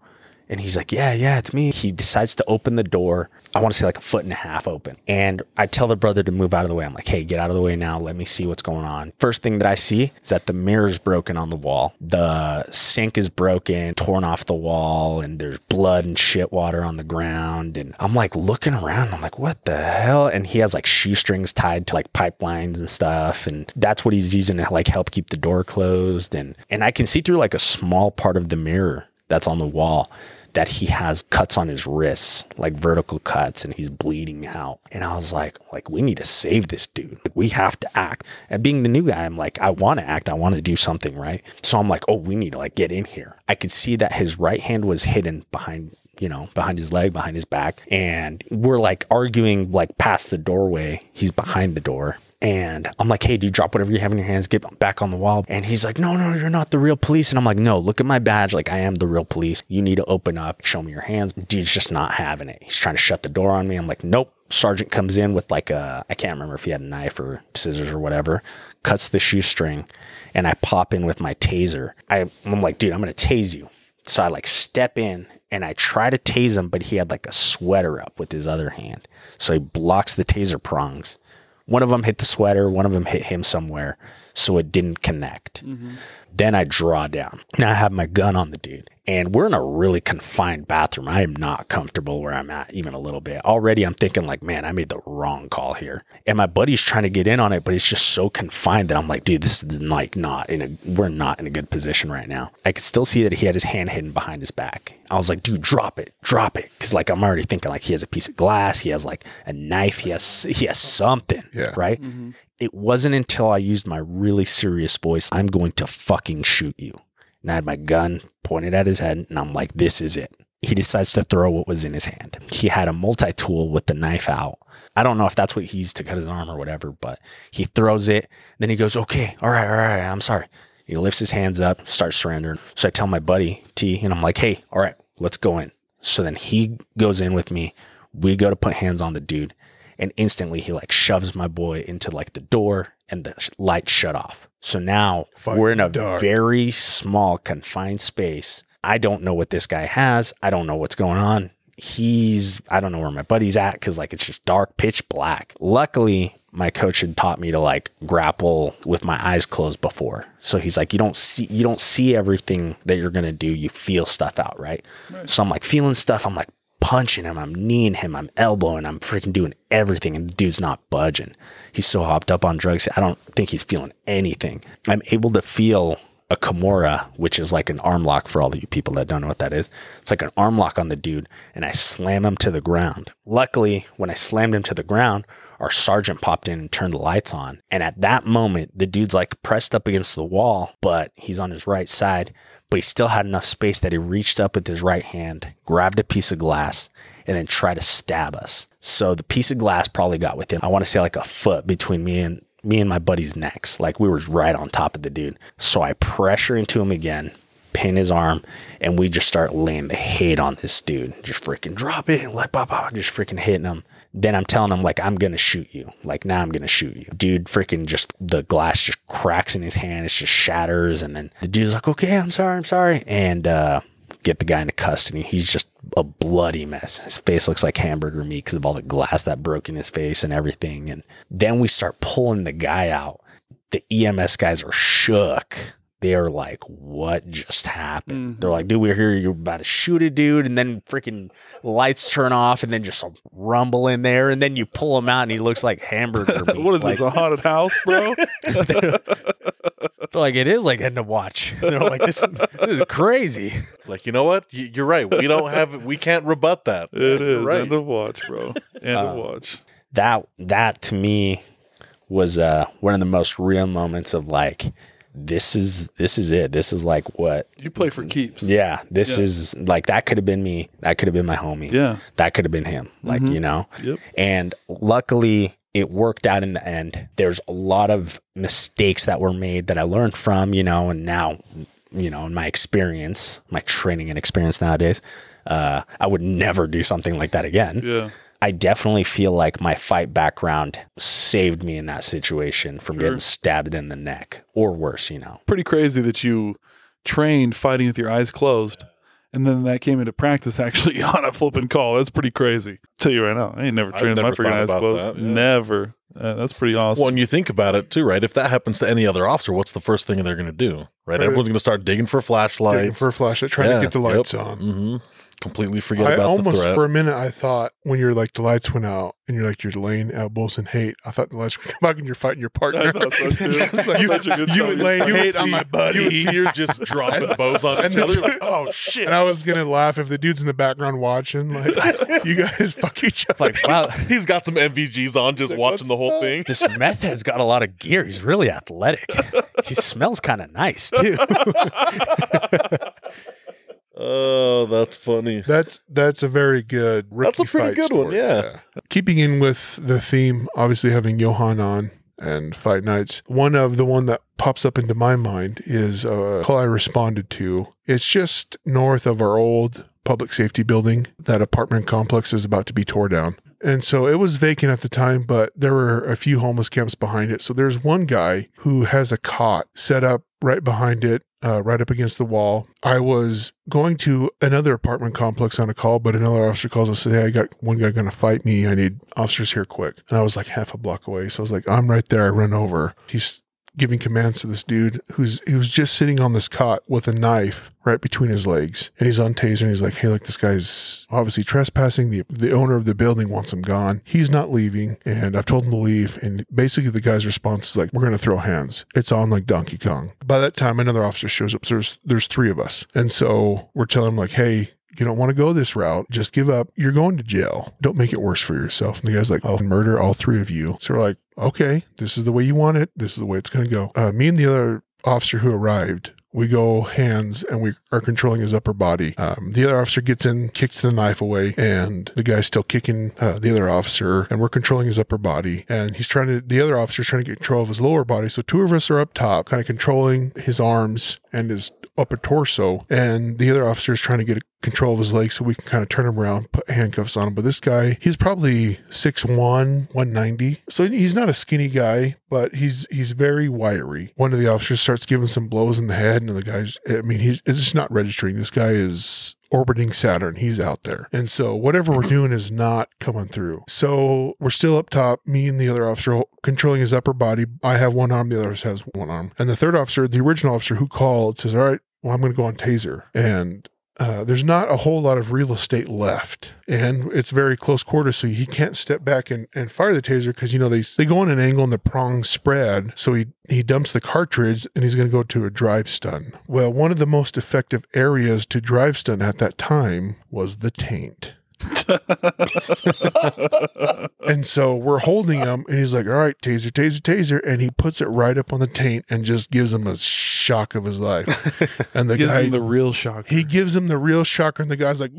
And he's like, Yeah, yeah, it's me. He decides to open the door. I want to say like a foot and a half open. And I tell the brother to move out of the way. I'm like, Hey, get out of the way now. Let me see what's going on. First thing that I see is that the mirror's broken on the wall. The sink is broken, torn off the wall, and there's blood and shit water on the ground. And I'm like looking around. I'm like, What the hell? And he has like shoestrings tied to like pipelines and stuff. And that's what he's using to like help keep the door closed. And, and I can see through like a small part of the mirror that's on the wall that he has cuts on his wrists, like vertical cuts, and he's bleeding out. And I was like, like, we need to save this dude. Like, we have to act. And being the new guy, I'm like, I want to act. I want to do something, right? So I'm like, oh, we need to like get in here. I could see that his right hand was hidden behind you know, behind his leg, behind his back. And we're like arguing like past the doorway. He's behind the door. And I'm like, hey, dude, drop whatever you have in your hands, get back on the wall. And he's like, no, no, you're not the real police. And I'm like, no, look at my badge. Like, I am the real police. You need to open up, show me your hands. Dude's just not having it. He's trying to shut the door on me. I'm like, nope. Sergeant comes in with like a, I can't remember if he had a knife or scissors or whatever, cuts the shoestring. And I pop in with my taser. I, I'm like, dude, I'm going to tase you. So I like step in and I try to tase him, but he had like a sweater up with his other hand. So he blocks the taser prongs. One of them hit the sweater, one of them hit him somewhere. so it didn't connect. Mhm. Then I draw down. Now I have my gun on the dude. And we're in a really confined bathroom. I am not comfortable where I'm at, even a little bit. Already I'm thinking like, man, I made the wrong call here. And my buddy's trying to get in on it, but it's just so confined that I'm like, dude, this is like not in a we're not in a good position right now. I could still see that he had his hand hidden behind his back. I was like, dude, drop it, drop it. Cause like I'm already thinking like he has a piece of glass, he has like a knife, he has he has something. Yeah. Right Mhm. it wasn't until I used my really serious voice, I'm going to fucking shoot you. And I had my gun pointed at his head, and I'm like, this is it. He decides to throw what was in his hand. He had a multi tool with the knife out. I don't know if that's what he used to cut his arm or whatever, but he throws it. Then he goes, okay, all right, all right, I'm sorry. He lifts his hands up, starts surrendering. So I tell my buddy T, and I'm like, hey, all right, let's go in. So then he goes in with me. We go to put hands on the dude and instantly he like shoves my boy into like the door and the light shut off. So now Fuck, we're in a dark. very small confined space. I don't know what this guy has. I don't know what's going on. He's I don't know where my buddy's at cuz like it's just dark pitch black. Luckily my coach had taught me to like grapple with my eyes closed before. So he's like you don't see you don't see everything that you're going to do. You feel stuff out, right? So I'm like feeling stuff. I'm like punching him, I'm kneeing him, I'm elbowing, I'm freaking doing everything, and the dude's not budging. He's so hopped up on drugs, I don't think he's feeling anything. I'm able to feel a Kimura, which is like an arm lock for all of you people that don't know what that is. It's like an arm lock on the dude, and I slam him to the ground. Luckily, when I slammed him to the ground, our sergeant popped in and turned the lights on. And at that moment, the dude's like pressed up against the wall, but he's on his right side but he still had enough space that he reached up with his right hand, grabbed a piece of glass, and then tried to stab us. So the piece of glass probably got within, I want to say like a foot between me and me and my buddy's necks. Like we were right on top of the dude. So I pressure into him again, pin his arm, and we just start laying the hate on this dude. Just freaking drop it and let pop just freaking hitting him. Then I'm telling him like I'm gonna shoot you. Like now I'm gonna shoot you. Dude freaking just the glass just cracks in his hand, it just shatters, and then the dude's like, Okay, I'm sorry, I'm sorry. And uh get the guy into custody. He's just a bloody mess. His face looks like hamburger meat because of all the glass that broke in his face and everything. And then we start pulling the guy out. The EMS guys are shook. They're like, what just happened? Mhm. They're like, dude, we're here. You're about to shoot a dude. And then freaking lights turn off and then just a rumble in there. And then you pull him out and he looks like hamburger meat. what is like, this, a haunted house, bro? they're like, it is like end of watch. They're like, this, this is crazy. Like, you know what? You're right. We don't have, we can't rebut that. It You're is. right. End of watch, bro. End Uh, of watch. that that to me was uh one of the most real moments of like this is this is it this is like what You play for keeps. yeah this Yeah. is like that could have been me that could have been my homie Yeah. that could have been him like Mhm. you know Yep. and luckily it worked out in the end there's a lot of mistakes that were made that i learned from you know and now you know in my experience my training and experience nowadays uh, i would never do something like that again Yeah. I definitely feel like my fight background saved me in that situation from Sure. getting stabbed in the neck or worse, you know. Pretty crazy that you trained fighting with your eyes closed. And then that came into practice actually on a flipping call. That's pretty crazy. tell you right now, I ain't never I've trained with my never freaking eyes closed. that, yeah. Never. Uh, that's pretty awesome. Well, and you think about it too, right? If that happens to any other officer, what's the first thing they're going to do? Right? Right. Everyone's going to start digging for flashlights. Looking for a flashlight, trying to get the lights on. hmm Completely forget I about the almost for a minute I thought when you're like the lights went out and you're like you're laying elbows and hate. I thought the lights would come back and you're fighting your partner. So like, you, Such a you time. and laying You hate on my buddy. You and T are just dropping bows on And each other. the- Like, oh shit! and I was gonna laugh if the dude's in the background watching, like you guys fuck each other. Like, wow, He's got some MVGs on, just Like, watching the whole that? thing. this meth head's got a lot of gear. He's really athletic. he smells kind of nice too. Oh, that's funny. That's that's a very good. That's a pretty fight good one, story. yeah. Keeping in with the theme, obviously having Johann on and fight nights. One of the one that pops up into my mind is uh, a call I responded to. It's just north of our old public safety building. That apartment complex is about to be tore down. And so it was vacant at the time, but there were a few homeless camps behind it. So there's one guy who has a cot set up right behind it, uh, right up against the wall. I was going to another apartment complex on a call, but another officer calls and says, Hey, I got one guy going to fight me. I need officers here quick. And I was like half a block away. So I was like, I'm right there. I run over. He's giving commands to this dude who's he was just sitting on this cot with a knife right between his legs, and he's on taser, and he's like, "Hey, look, this guy's obviously trespassing. the The owner of the building wants him gone. He's not leaving, and I've told him to leave." And basically, the guy's response is like, "We're gonna throw hands." It's on like Donkey Kong. By that time, another officer shows up. So there's there's three of us, and so we're telling him like, "Hey." You don't want to go this route. Just give up. You're going to jail. Don't make it worse for yourself. And the guy's like, I'll murder all three of you. So we're like, okay, this is the way you want it. This is the way it's going to go. Uh, me and the other officer who arrived, we go hands and we are controlling his upper body. Um, the other officer gets in, kicks the knife away, and the guy's still kicking uh, the other officer, and we're controlling his upper body. And he's trying to, the other officer's trying to get control of his lower body. So two of us are up top, kind of controlling his arms and his upper torso, and the other officer is trying to get control of his legs so we can kind of turn him around, put handcuffs on him. But this guy, he's probably 6'1, 190. So he's not a skinny guy, but he's he's very wiry. One of the officers starts giving some blows in the head, and the guy's I mean, he's it's just not registering. This guy is orbiting Saturn. He's out there. And so whatever we're doing is not coming through. So we're still up top, me and the other officer controlling his upper body. I have one arm, the other has one arm. And the third officer, the original officer who called, says, All right, well, I'm going to go on taser. And uh, there's not a whole lot of real estate left. And it's very close quarters so he can't step back and, and fire the taser because you know they they go on an angle and the prongs spread. So he he dumps the cartridge and he's going to go to a drive stun. Well one of the most effective areas to drive stun at that time was the taint and so we're holding him, and he's like, "All right, taser, taser, taser," and he puts it right up on the taint and just gives him a shock of his life. And the Gives guy, him the real shock. he gives him the real shocker, and the guy's like,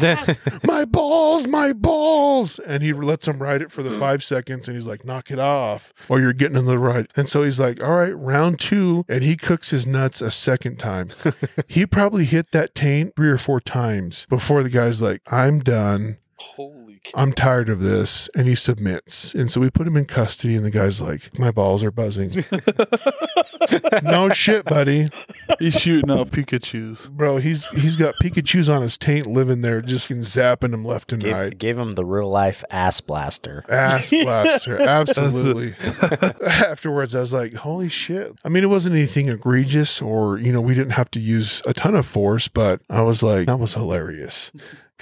"My balls, my balls!" And he lets him ride it for the hmm. five seconds, and he's like, "Knock it off, or you're getting in the ride." And so he's like, "All right, round two, and he cooks his nuts a second time. he probably hit that taint three or four times before the guy's like, "I'm done." Holy cow. I'm tired of this. And he submits. And so we put him in custody, and the guy's like, My balls are buzzing. no shit, buddy. He's shooting out Pikachu's. Bro, he's he's got Pikachu's on his taint living there, just zapping him left and Gave, right. gave him the real life ass blaster. Ass blaster. Absolutely. Afterwards, I was like, holy shit. I mean, it wasn't anything egregious or, you know, we didn't have to use a ton of force, but I was like, that was hilarious.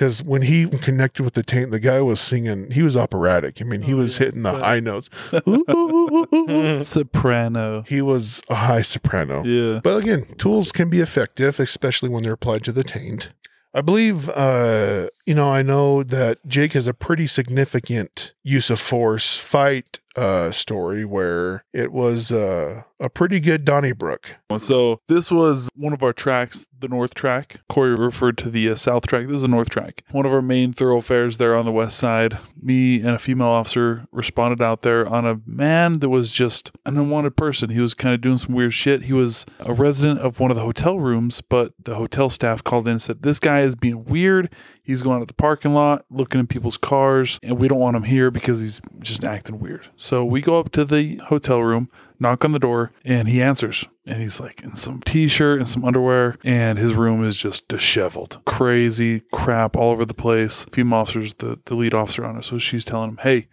Because when he connected with the taint, the guy was singing, he was operatic. I mean, he was hitting the high notes. Ooh. Soprano. he was a high soprano. Yeah. But again, tools can be effective, especially when they're applied to the taint. I believe, uh, you know, I know that Jake has a pretty significant use of force fight uh, story where it was uh, a pretty good Donnybrook. So this was one of our tracks, the North Track. Corey referred to the uh, South Track. This is the North Track. One of our main thoroughfares there on the west side. Me and a female officer responded out there on a man that was just an unwanted person. He was kind of doing some weird shit. He was a resident of one of the hotel rooms, but the hotel staff called in and said, This guy is being weird. He's going to the parking lot, looking in people's cars, and we don't want him here because he's just acting weird. So we go up to the hotel room, knock on the door, and he answers. And he's like in some t shirt and some underwear, and his room is just disheveled. Crazy crap all over the place. Female officer's the, the lead officer on it. So she's telling him, Hey,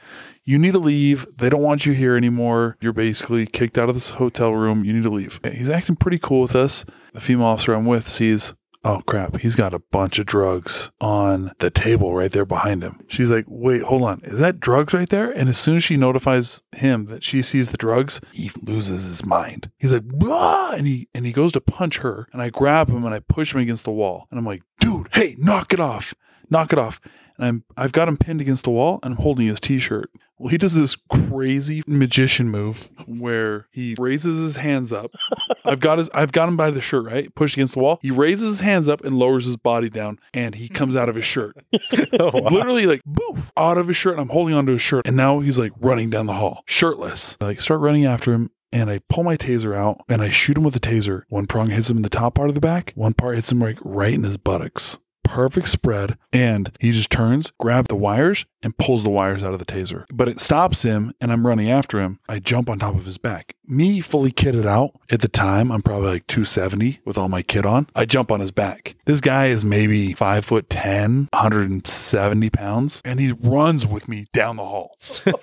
you need to leave. They don't want you here anymore. You're basically kicked out of this hotel room. You need to leave. He's acting pretty cool with us. The female officer I'm with sees oh crap, he's got a bunch of drugs on the table right there behind him. She's like, wait, hold on, is that drugs right there? And as soon as she notifies him that she sees the drugs, he loses his mind. He's like, Blah! and he and he goes to punch her, and I grab him and I push him against the wall, and I'm like, dude, hey, knock it off, knock it off. And I'm I've got him pinned against the wall, and I'm holding his t-shirt. Well, he does this crazy magician move where he raises his hands up. I've got his I've got him by the shirt, right? Pushed against the wall. He raises his hands up and lowers his body down and he comes out of his shirt. Oh, Literally like boof out of his shirt and I'm holding onto his shirt and now he's like running down the hall, shirtless. I like start running after him and I pull my taser out and I shoot him with the taser. One prong hits him in the top part of the back, one part hits him like right in his buttocks. Perfect spread, and he just turns, grabs the wires, and pulls the wires out of the taser. But it stops him, and I'm running after him. I jump on top of his back. Me fully kitted out at the time, I'm probably like 270 with all my kit on. I jump on his back. This guy is maybe five foot 10, 170 pounds, and he runs with me down the hall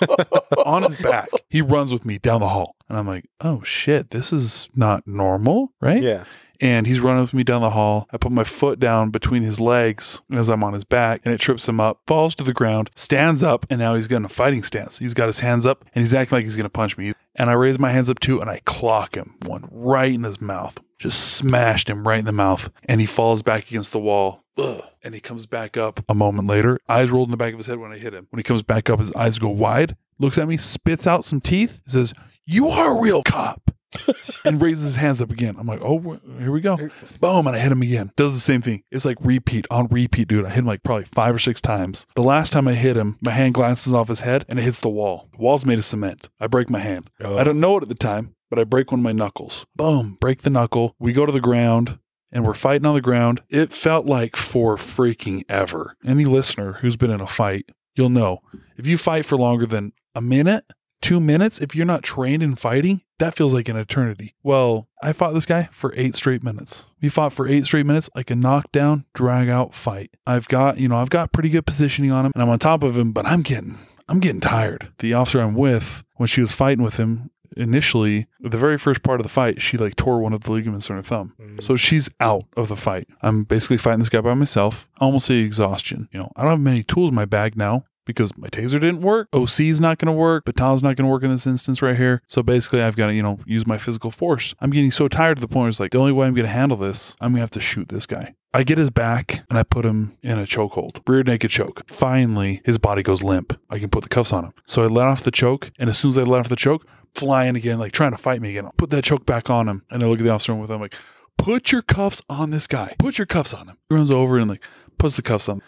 on his back. He runs with me down the hall. And I'm like, oh shit, this is not normal, right? Yeah. And he's running with me down the hall. I put my foot down between his legs as I'm on his back, and it trips him up, falls to the ground, stands up, and now he's got a fighting stance. He's got his hands up, and he's acting like he's going to punch me. And I raise my hands up too, and I clock him one right in his mouth. Just smashed him right in the mouth, and he falls back against the wall. Ugh. And he comes back up a moment later, eyes rolled in the back of his head when I hit him. When he comes back up, his eyes go wide, looks at me, spits out some teeth, says, You are a real cop and raises his hands up again. I'm like, oh, here we go. Boom. And I hit him again. Does the same thing. It's like repeat on repeat, dude. I hit him like probably five or six times. The last time I hit him, my hand glances off his head and it hits the wall. The wall's made of cement. I break my hand. Oh. I don't know it at the time, but I break one of my knuckles. Boom. Break the knuckle. We go to the ground. And we're fighting on the ground. It felt like for freaking ever. Any listener who's been in a fight, you'll know if you fight for longer than a minute, two minutes, if you're not trained in fighting, that feels like an eternity. Well, I fought this guy for eight straight minutes. We fought for eight straight minutes, like a knockdown, drag out fight. I've got, you know, I've got pretty good positioning on him and I'm on top of him, but I'm getting, I'm getting tired. The officer I'm with, when she was fighting with him, initially the very first part of the fight she like tore one of the ligaments in her thumb mm. so she's out of the fight i'm basically fighting this guy by myself almost say exhaustion you know i don't have many tools in my bag now because my taser didn't work. OC is not going to work. Baton's not going to work in this instance right here. So basically, I've got to, you know, use my physical force. I'm getting so tired to the point where it's like, the only way I'm going to handle this, I'm going to have to shoot this guy. I get his back and I put him in a chokehold, rear naked choke. Finally, his body goes limp. I can put the cuffs on him. So I let off the choke. And as soon as I let off the choke, flying again, like trying to fight me again, I'll put that choke back on him. And I look at the officer with him, I'm like, put your cuffs on this guy. Put your cuffs on him. He runs over and like puts the cuffs on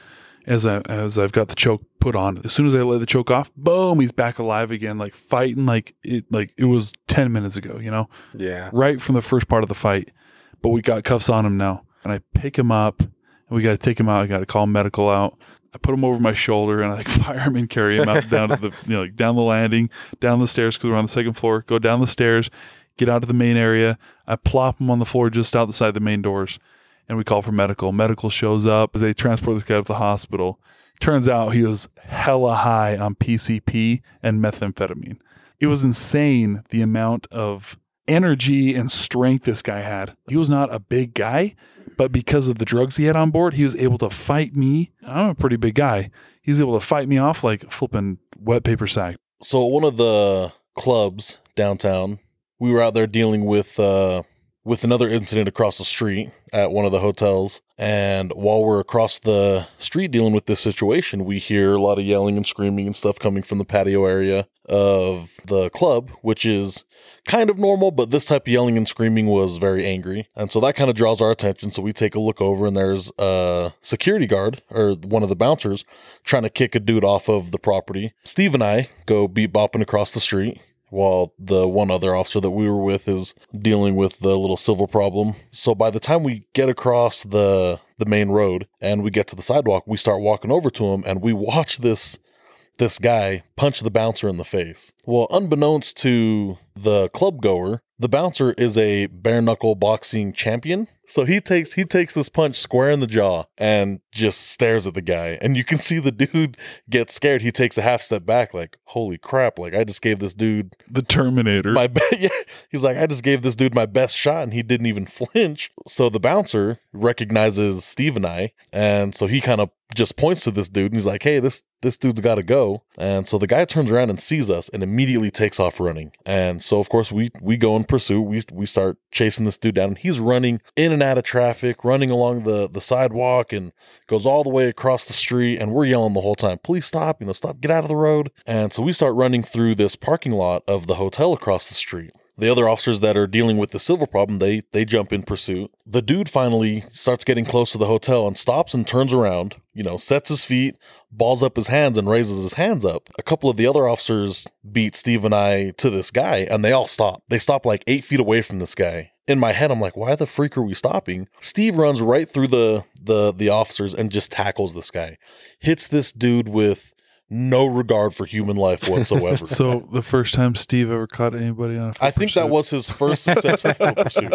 as I as I've got the choke put on. As soon as I let the choke off, boom, he's back alive again, like fighting like it like it was ten minutes ago, you know? Yeah. Right from the first part of the fight. But we got cuffs on him now. And I pick him up and we gotta take him out. I gotta call medical out. I put him over my shoulder and I like fire him and carry him out down to the you know, like down the landing, down the stairs because we're on the second floor, go down the stairs, get out to the main area. I plop him on the floor just outside the main doors and we call for medical. Medical shows up. They transport this guy to the hospital. Turns out he was hella high on PCP and methamphetamine. It was insane the amount of energy and strength this guy had. He was not a big guy, but because of the drugs he had on board, he was able to fight me. I'm a pretty big guy. He was able to fight me off like flipping wet paper sack. So one of the clubs downtown, we were out there dealing with uh with another incident across the street at one of the hotels. And while we're across the street dealing with this situation, we hear a lot of yelling and screaming and stuff coming from the patio area of the club, which is kind of normal, but this type of yelling and screaming was very angry. And so that kind of draws our attention. So we take a look over and there's a security guard or one of the bouncers trying to kick a dude off of the property. Steve and I go beat bopping across the street while the one other officer that we were with is dealing with the little civil problem. So by the time we get across the the main road and we get to the sidewalk, we start walking over to him and we watch this this guy punch the bouncer in the face. Well, unbeknownst to the club goer, the bouncer is a bare knuckle boxing champion. So he takes he takes this punch square in the jaw and just stares at the guy. And you can see the dude get scared. He takes a half step back, like, holy crap, like I just gave this dude The Terminator. my be- yeah. He's like, I just gave this dude my best shot and he didn't even flinch. So the bouncer recognizes Steve and I, and so he kind of just points to this dude and he's like, Hey, this this dude's gotta go. And so the guy turns around and sees us and immediately takes off running. And so of course we we go in pursuit. We we start chasing this dude down he's running in and out of traffic, running along the the sidewalk and goes all the way across the street and we're yelling the whole time, please stop, you know, stop, get out of the road. And so we start running through this parking lot of the hotel across the street. The other officers that are dealing with the silver problem, they they jump in pursuit. The dude finally starts getting close to the hotel and stops and turns around, you know, sets his feet, balls up his hands and raises his hands up. A couple of the other officers beat Steve and I to this guy, and they all stop. They stop like eight feet away from this guy. In my head, I'm like, why the freak are we stopping? Steve runs right through the the the officers and just tackles this guy. Hits this dude with no regard for human life whatsoever. So the first time Steve ever caught anybody on a I think that was his first successful foot pursuit.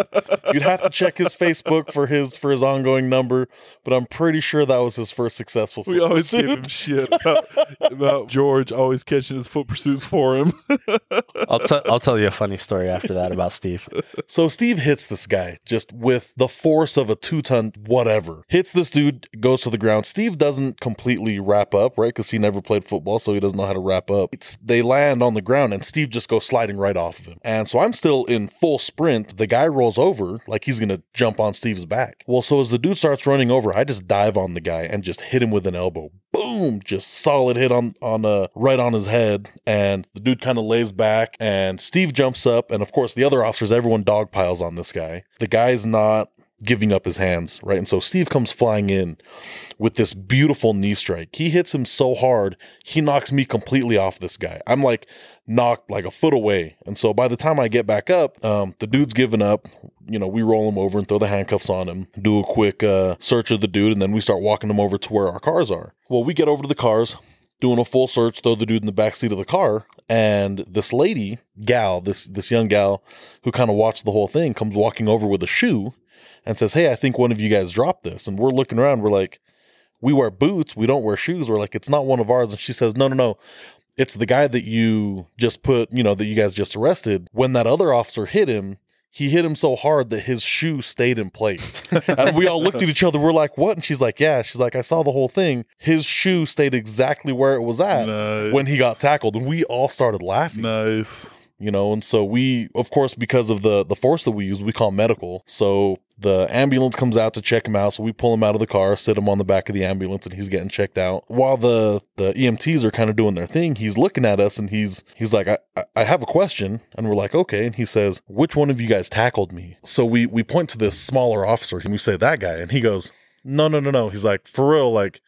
You'd have to check his Facebook for his for his ongoing number, but I'm pretty sure that was his first successful. We always pursuit. give him shit about, about George always catching his foot pursuits for him. I'll tell I'll tell you a funny story after that about Steve. So Steve hits this guy just with the force of a two ton whatever. Hits this dude, goes to the ground. Steve doesn't completely wrap up, right? Because he never played football, so he doesn't know how to wrap up. It's, they land on the ground, and Steve just goes sliding right off of him. And so I'm still in full sprint. The guy rolls over like he's gonna jump on Steve's back. Well, so as the dude starts running over, I just dive on the guy and just hit him with an elbow. Boom! Just solid hit on on uh right on his head, and the dude kind of lays back, and Steve jumps up, and of course the other officers, everyone dog piles on this guy. The guy's not giving up his hands, right? And so Steve comes flying in with this beautiful knee strike. He hits him so hard, he knocks me completely off this guy. I'm like knocked like a foot away. And so by the time I get back up, um, the dude's given up. You know, we roll him over and throw the handcuffs on him, do a quick uh, search of the dude, and then we start walking him over to where our cars are. Well, we get over to the cars, doing a full search, throw the dude in the back seat of the car, and this lady, gal, this this young gal who kind of watched the whole thing, comes walking over with a shoe and says, Hey, I think one of you guys dropped this. And we're looking around, we're like, We wear boots, we don't wear shoes. We're like, It's not one of ours. And she says, No, no, no. It's the guy that you just put, you know, that you guys just arrested. When that other officer hit him, he hit him so hard that his shoe stayed in place. and we all looked at each other. We're like, what? And she's like, yeah. She's like, I saw the whole thing. His shoe stayed exactly where it was at Nice. when he got tackled. And we all started laughing nice. you know and so we of course because of the the force that we use we call medical so the ambulance comes out to check him out so we pull him out of the car sit him on the back of the ambulance and he's getting checked out. While the the emts are kind of doing their thing he's looking at us and he's he's like I, I- have a question. And we're like okay. And he says which one of you guys tackled me? So we we point to this smaller officer and we say that guy. And he goes no no no no. He's like for real like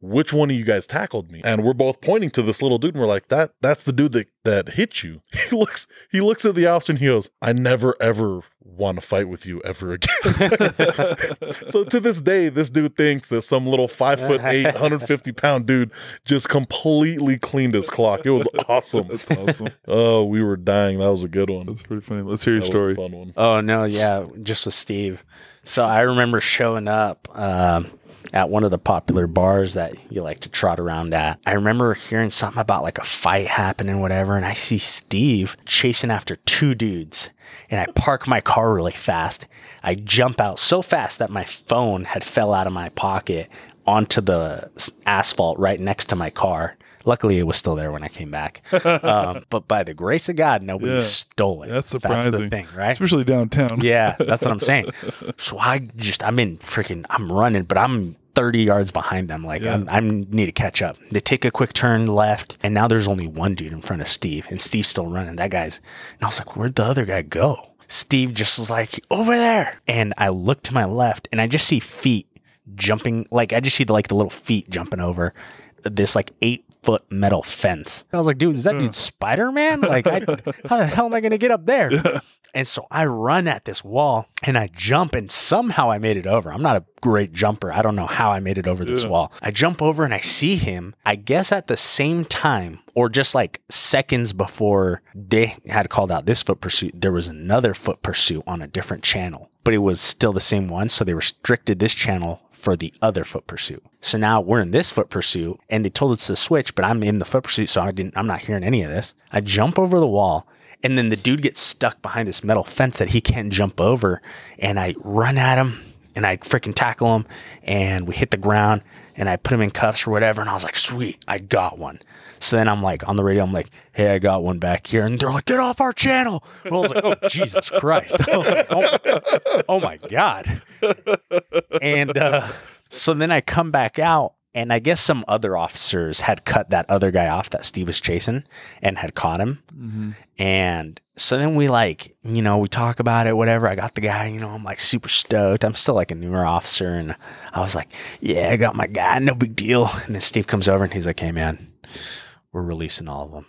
which one of you guys tackled me? And we're both pointing to this little dude and we're like, that that's the dude that, that hit you. He looks he looks at the officer and he goes, I never ever want to fight with you ever again. so to this day, this dude thinks that some little five foot eight, 150 pound dude just completely cleaned his clock. It was awesome. That's awesome. Oh, we were dying. That was a good one. That's pretty funny. Let's hear your That was story. a fun one. Oh no, yeah, just with Steve. So I remember showing up um, at one of the popular bars that you like to trot around at. I remember hearing something about like a fight happening, whatever, and I see Steve chasing after two dudes. And I park my car really fast. I jump out so fast that my phone had fell out of my pocket onto the asphalt right next to my car. Luckily, it was still there when I came back. um, but by the grace of God, nobody Yeah. stole it. That's That's surprising. the thing, right? Especially downtown. Yeah, that's what I'm saying. So I just I'm in freaking I'm running, but I'm 30 yards behind them. Like Yeah. I'm I need to catch up. They take a quick turn left, and now there's only one dude in front of Steve, and Steve's still running. That guy's, and I was like, where'd the other guy go? Steve just was like over there, and I look to my left, and I just see feet jumping. Like I just see the like the little feet jumping over this like eight foot metal fence. I was like, dude, is that dude hmm. Spider Man? Like, I, how the hell am I gonna get up there? And so I run at this wall and I jump and somehow I made it over. I'm not a great jumper. I don't know how I made it over this wall. I jump over and I see him, I guess at the same time or just like seconds before they had called out this foot pursuit, there was another foot pursuit on a different channel, but it was still the same one. So they restricted this channel for the other foot pursuit. So now we're in this foot pursuit and they told us to switch, but I'm in the foot pursuit. So I didn't, I'm not hearing any of this. I jump over the wall and then the dude gets stuck behind this metal fence that he can't jump over. And I run at him and I freaking tackle him and we hit the ground and I put him in cuffs or whatever. And I was like, sweet, I got one. So then I'm like on the radio, I'm like, hey, I got one back here. And they're like, get off our channel. Well, I was like, oh, Jesus Christ. I was like, oh, oh my God. And uh, so then I come back out And I guess some other officers had cut that other guy off that Steve was chasing and had caught him. Mm-hmm. And so then we like, you know, we talk about it, whatever. I got the guy, you know, I'm like super stoked. I'm still like a newer officer. And I was like, yeah, I got my guy, no big deal. And then Steve comes over and he's like, hey, man, we're releasing all of them.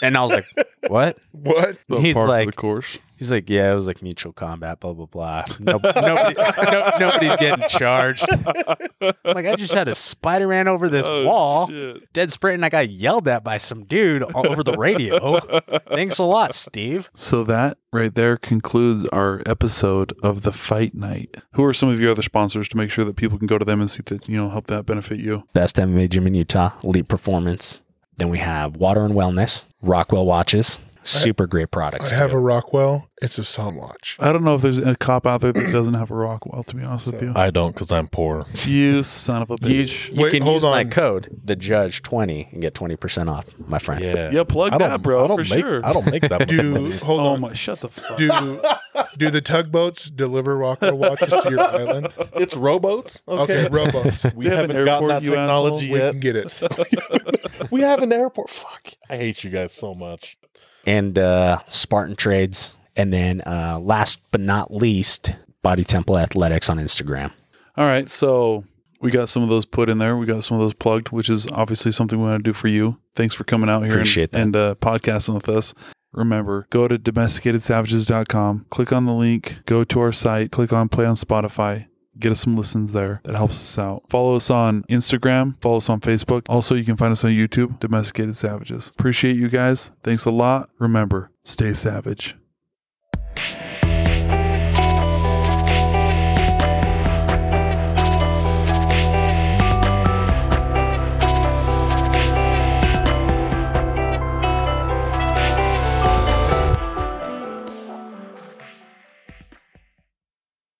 And I was like, what? What? But He's part like- of the course. He's like, yeah, it was like mutual combat, blah, blah, blah. No, nobody, no, nobody's getting charged. I'm like, I just had a spider man over this Oh, wall, shit. dead sprint, and I got yelled at by some dude all over the radio. Thanks a lot, Steve. So that right there concludes our episode of the Fight Night. Who are some of your other sponsors to make sure that people can go to them and see that you know help that benefit you? Best MMA gym in Utah, Elite Performance. Then we have Water and Wellness, Rockwell Watches, super great products. I have too. a Rockwell. It's a sun watch. I don't know if there's a cop out there that doesn't have a Rockwell. To be honest with you, I don't because I'm poor. you son of a bitch. you Wait, can hold use my on. code, the Judge twenty, and get twenty percent off, my friend. Yeah. Yeah, plug I don't, that, bro, I don't for make, sure. I don't make that much Do money. hold oh on. my, shut the fuck. Do do the tugboats deliver Rockwell watches to your island? It's rowboats. Okay, Okay. rowboats. we have an haven't gotten airport, that you technology We yet. can get it. we have an airport. Fuck. I hate you guys so much. And uh, Spartan Trades, and then uh, last but not least, Body Temple Athletics on Instagram. All right, so we got some of those put in there. We got some of those plugged, which is obviously something we want to do for you. Thanks for coming out here Appreciate and, and uh, podcasting with us. Remember, go to domesticatedsavages.com, click on the link, go to our site, click on play on Spotify. Get us some listens there. That helps us out. Follow us on Instagram. Follow us on Facebook. Also, you can find us on YouTube, Domesticated Savages. Appreciate you guys. Thanks a lot. Remember, stay savage.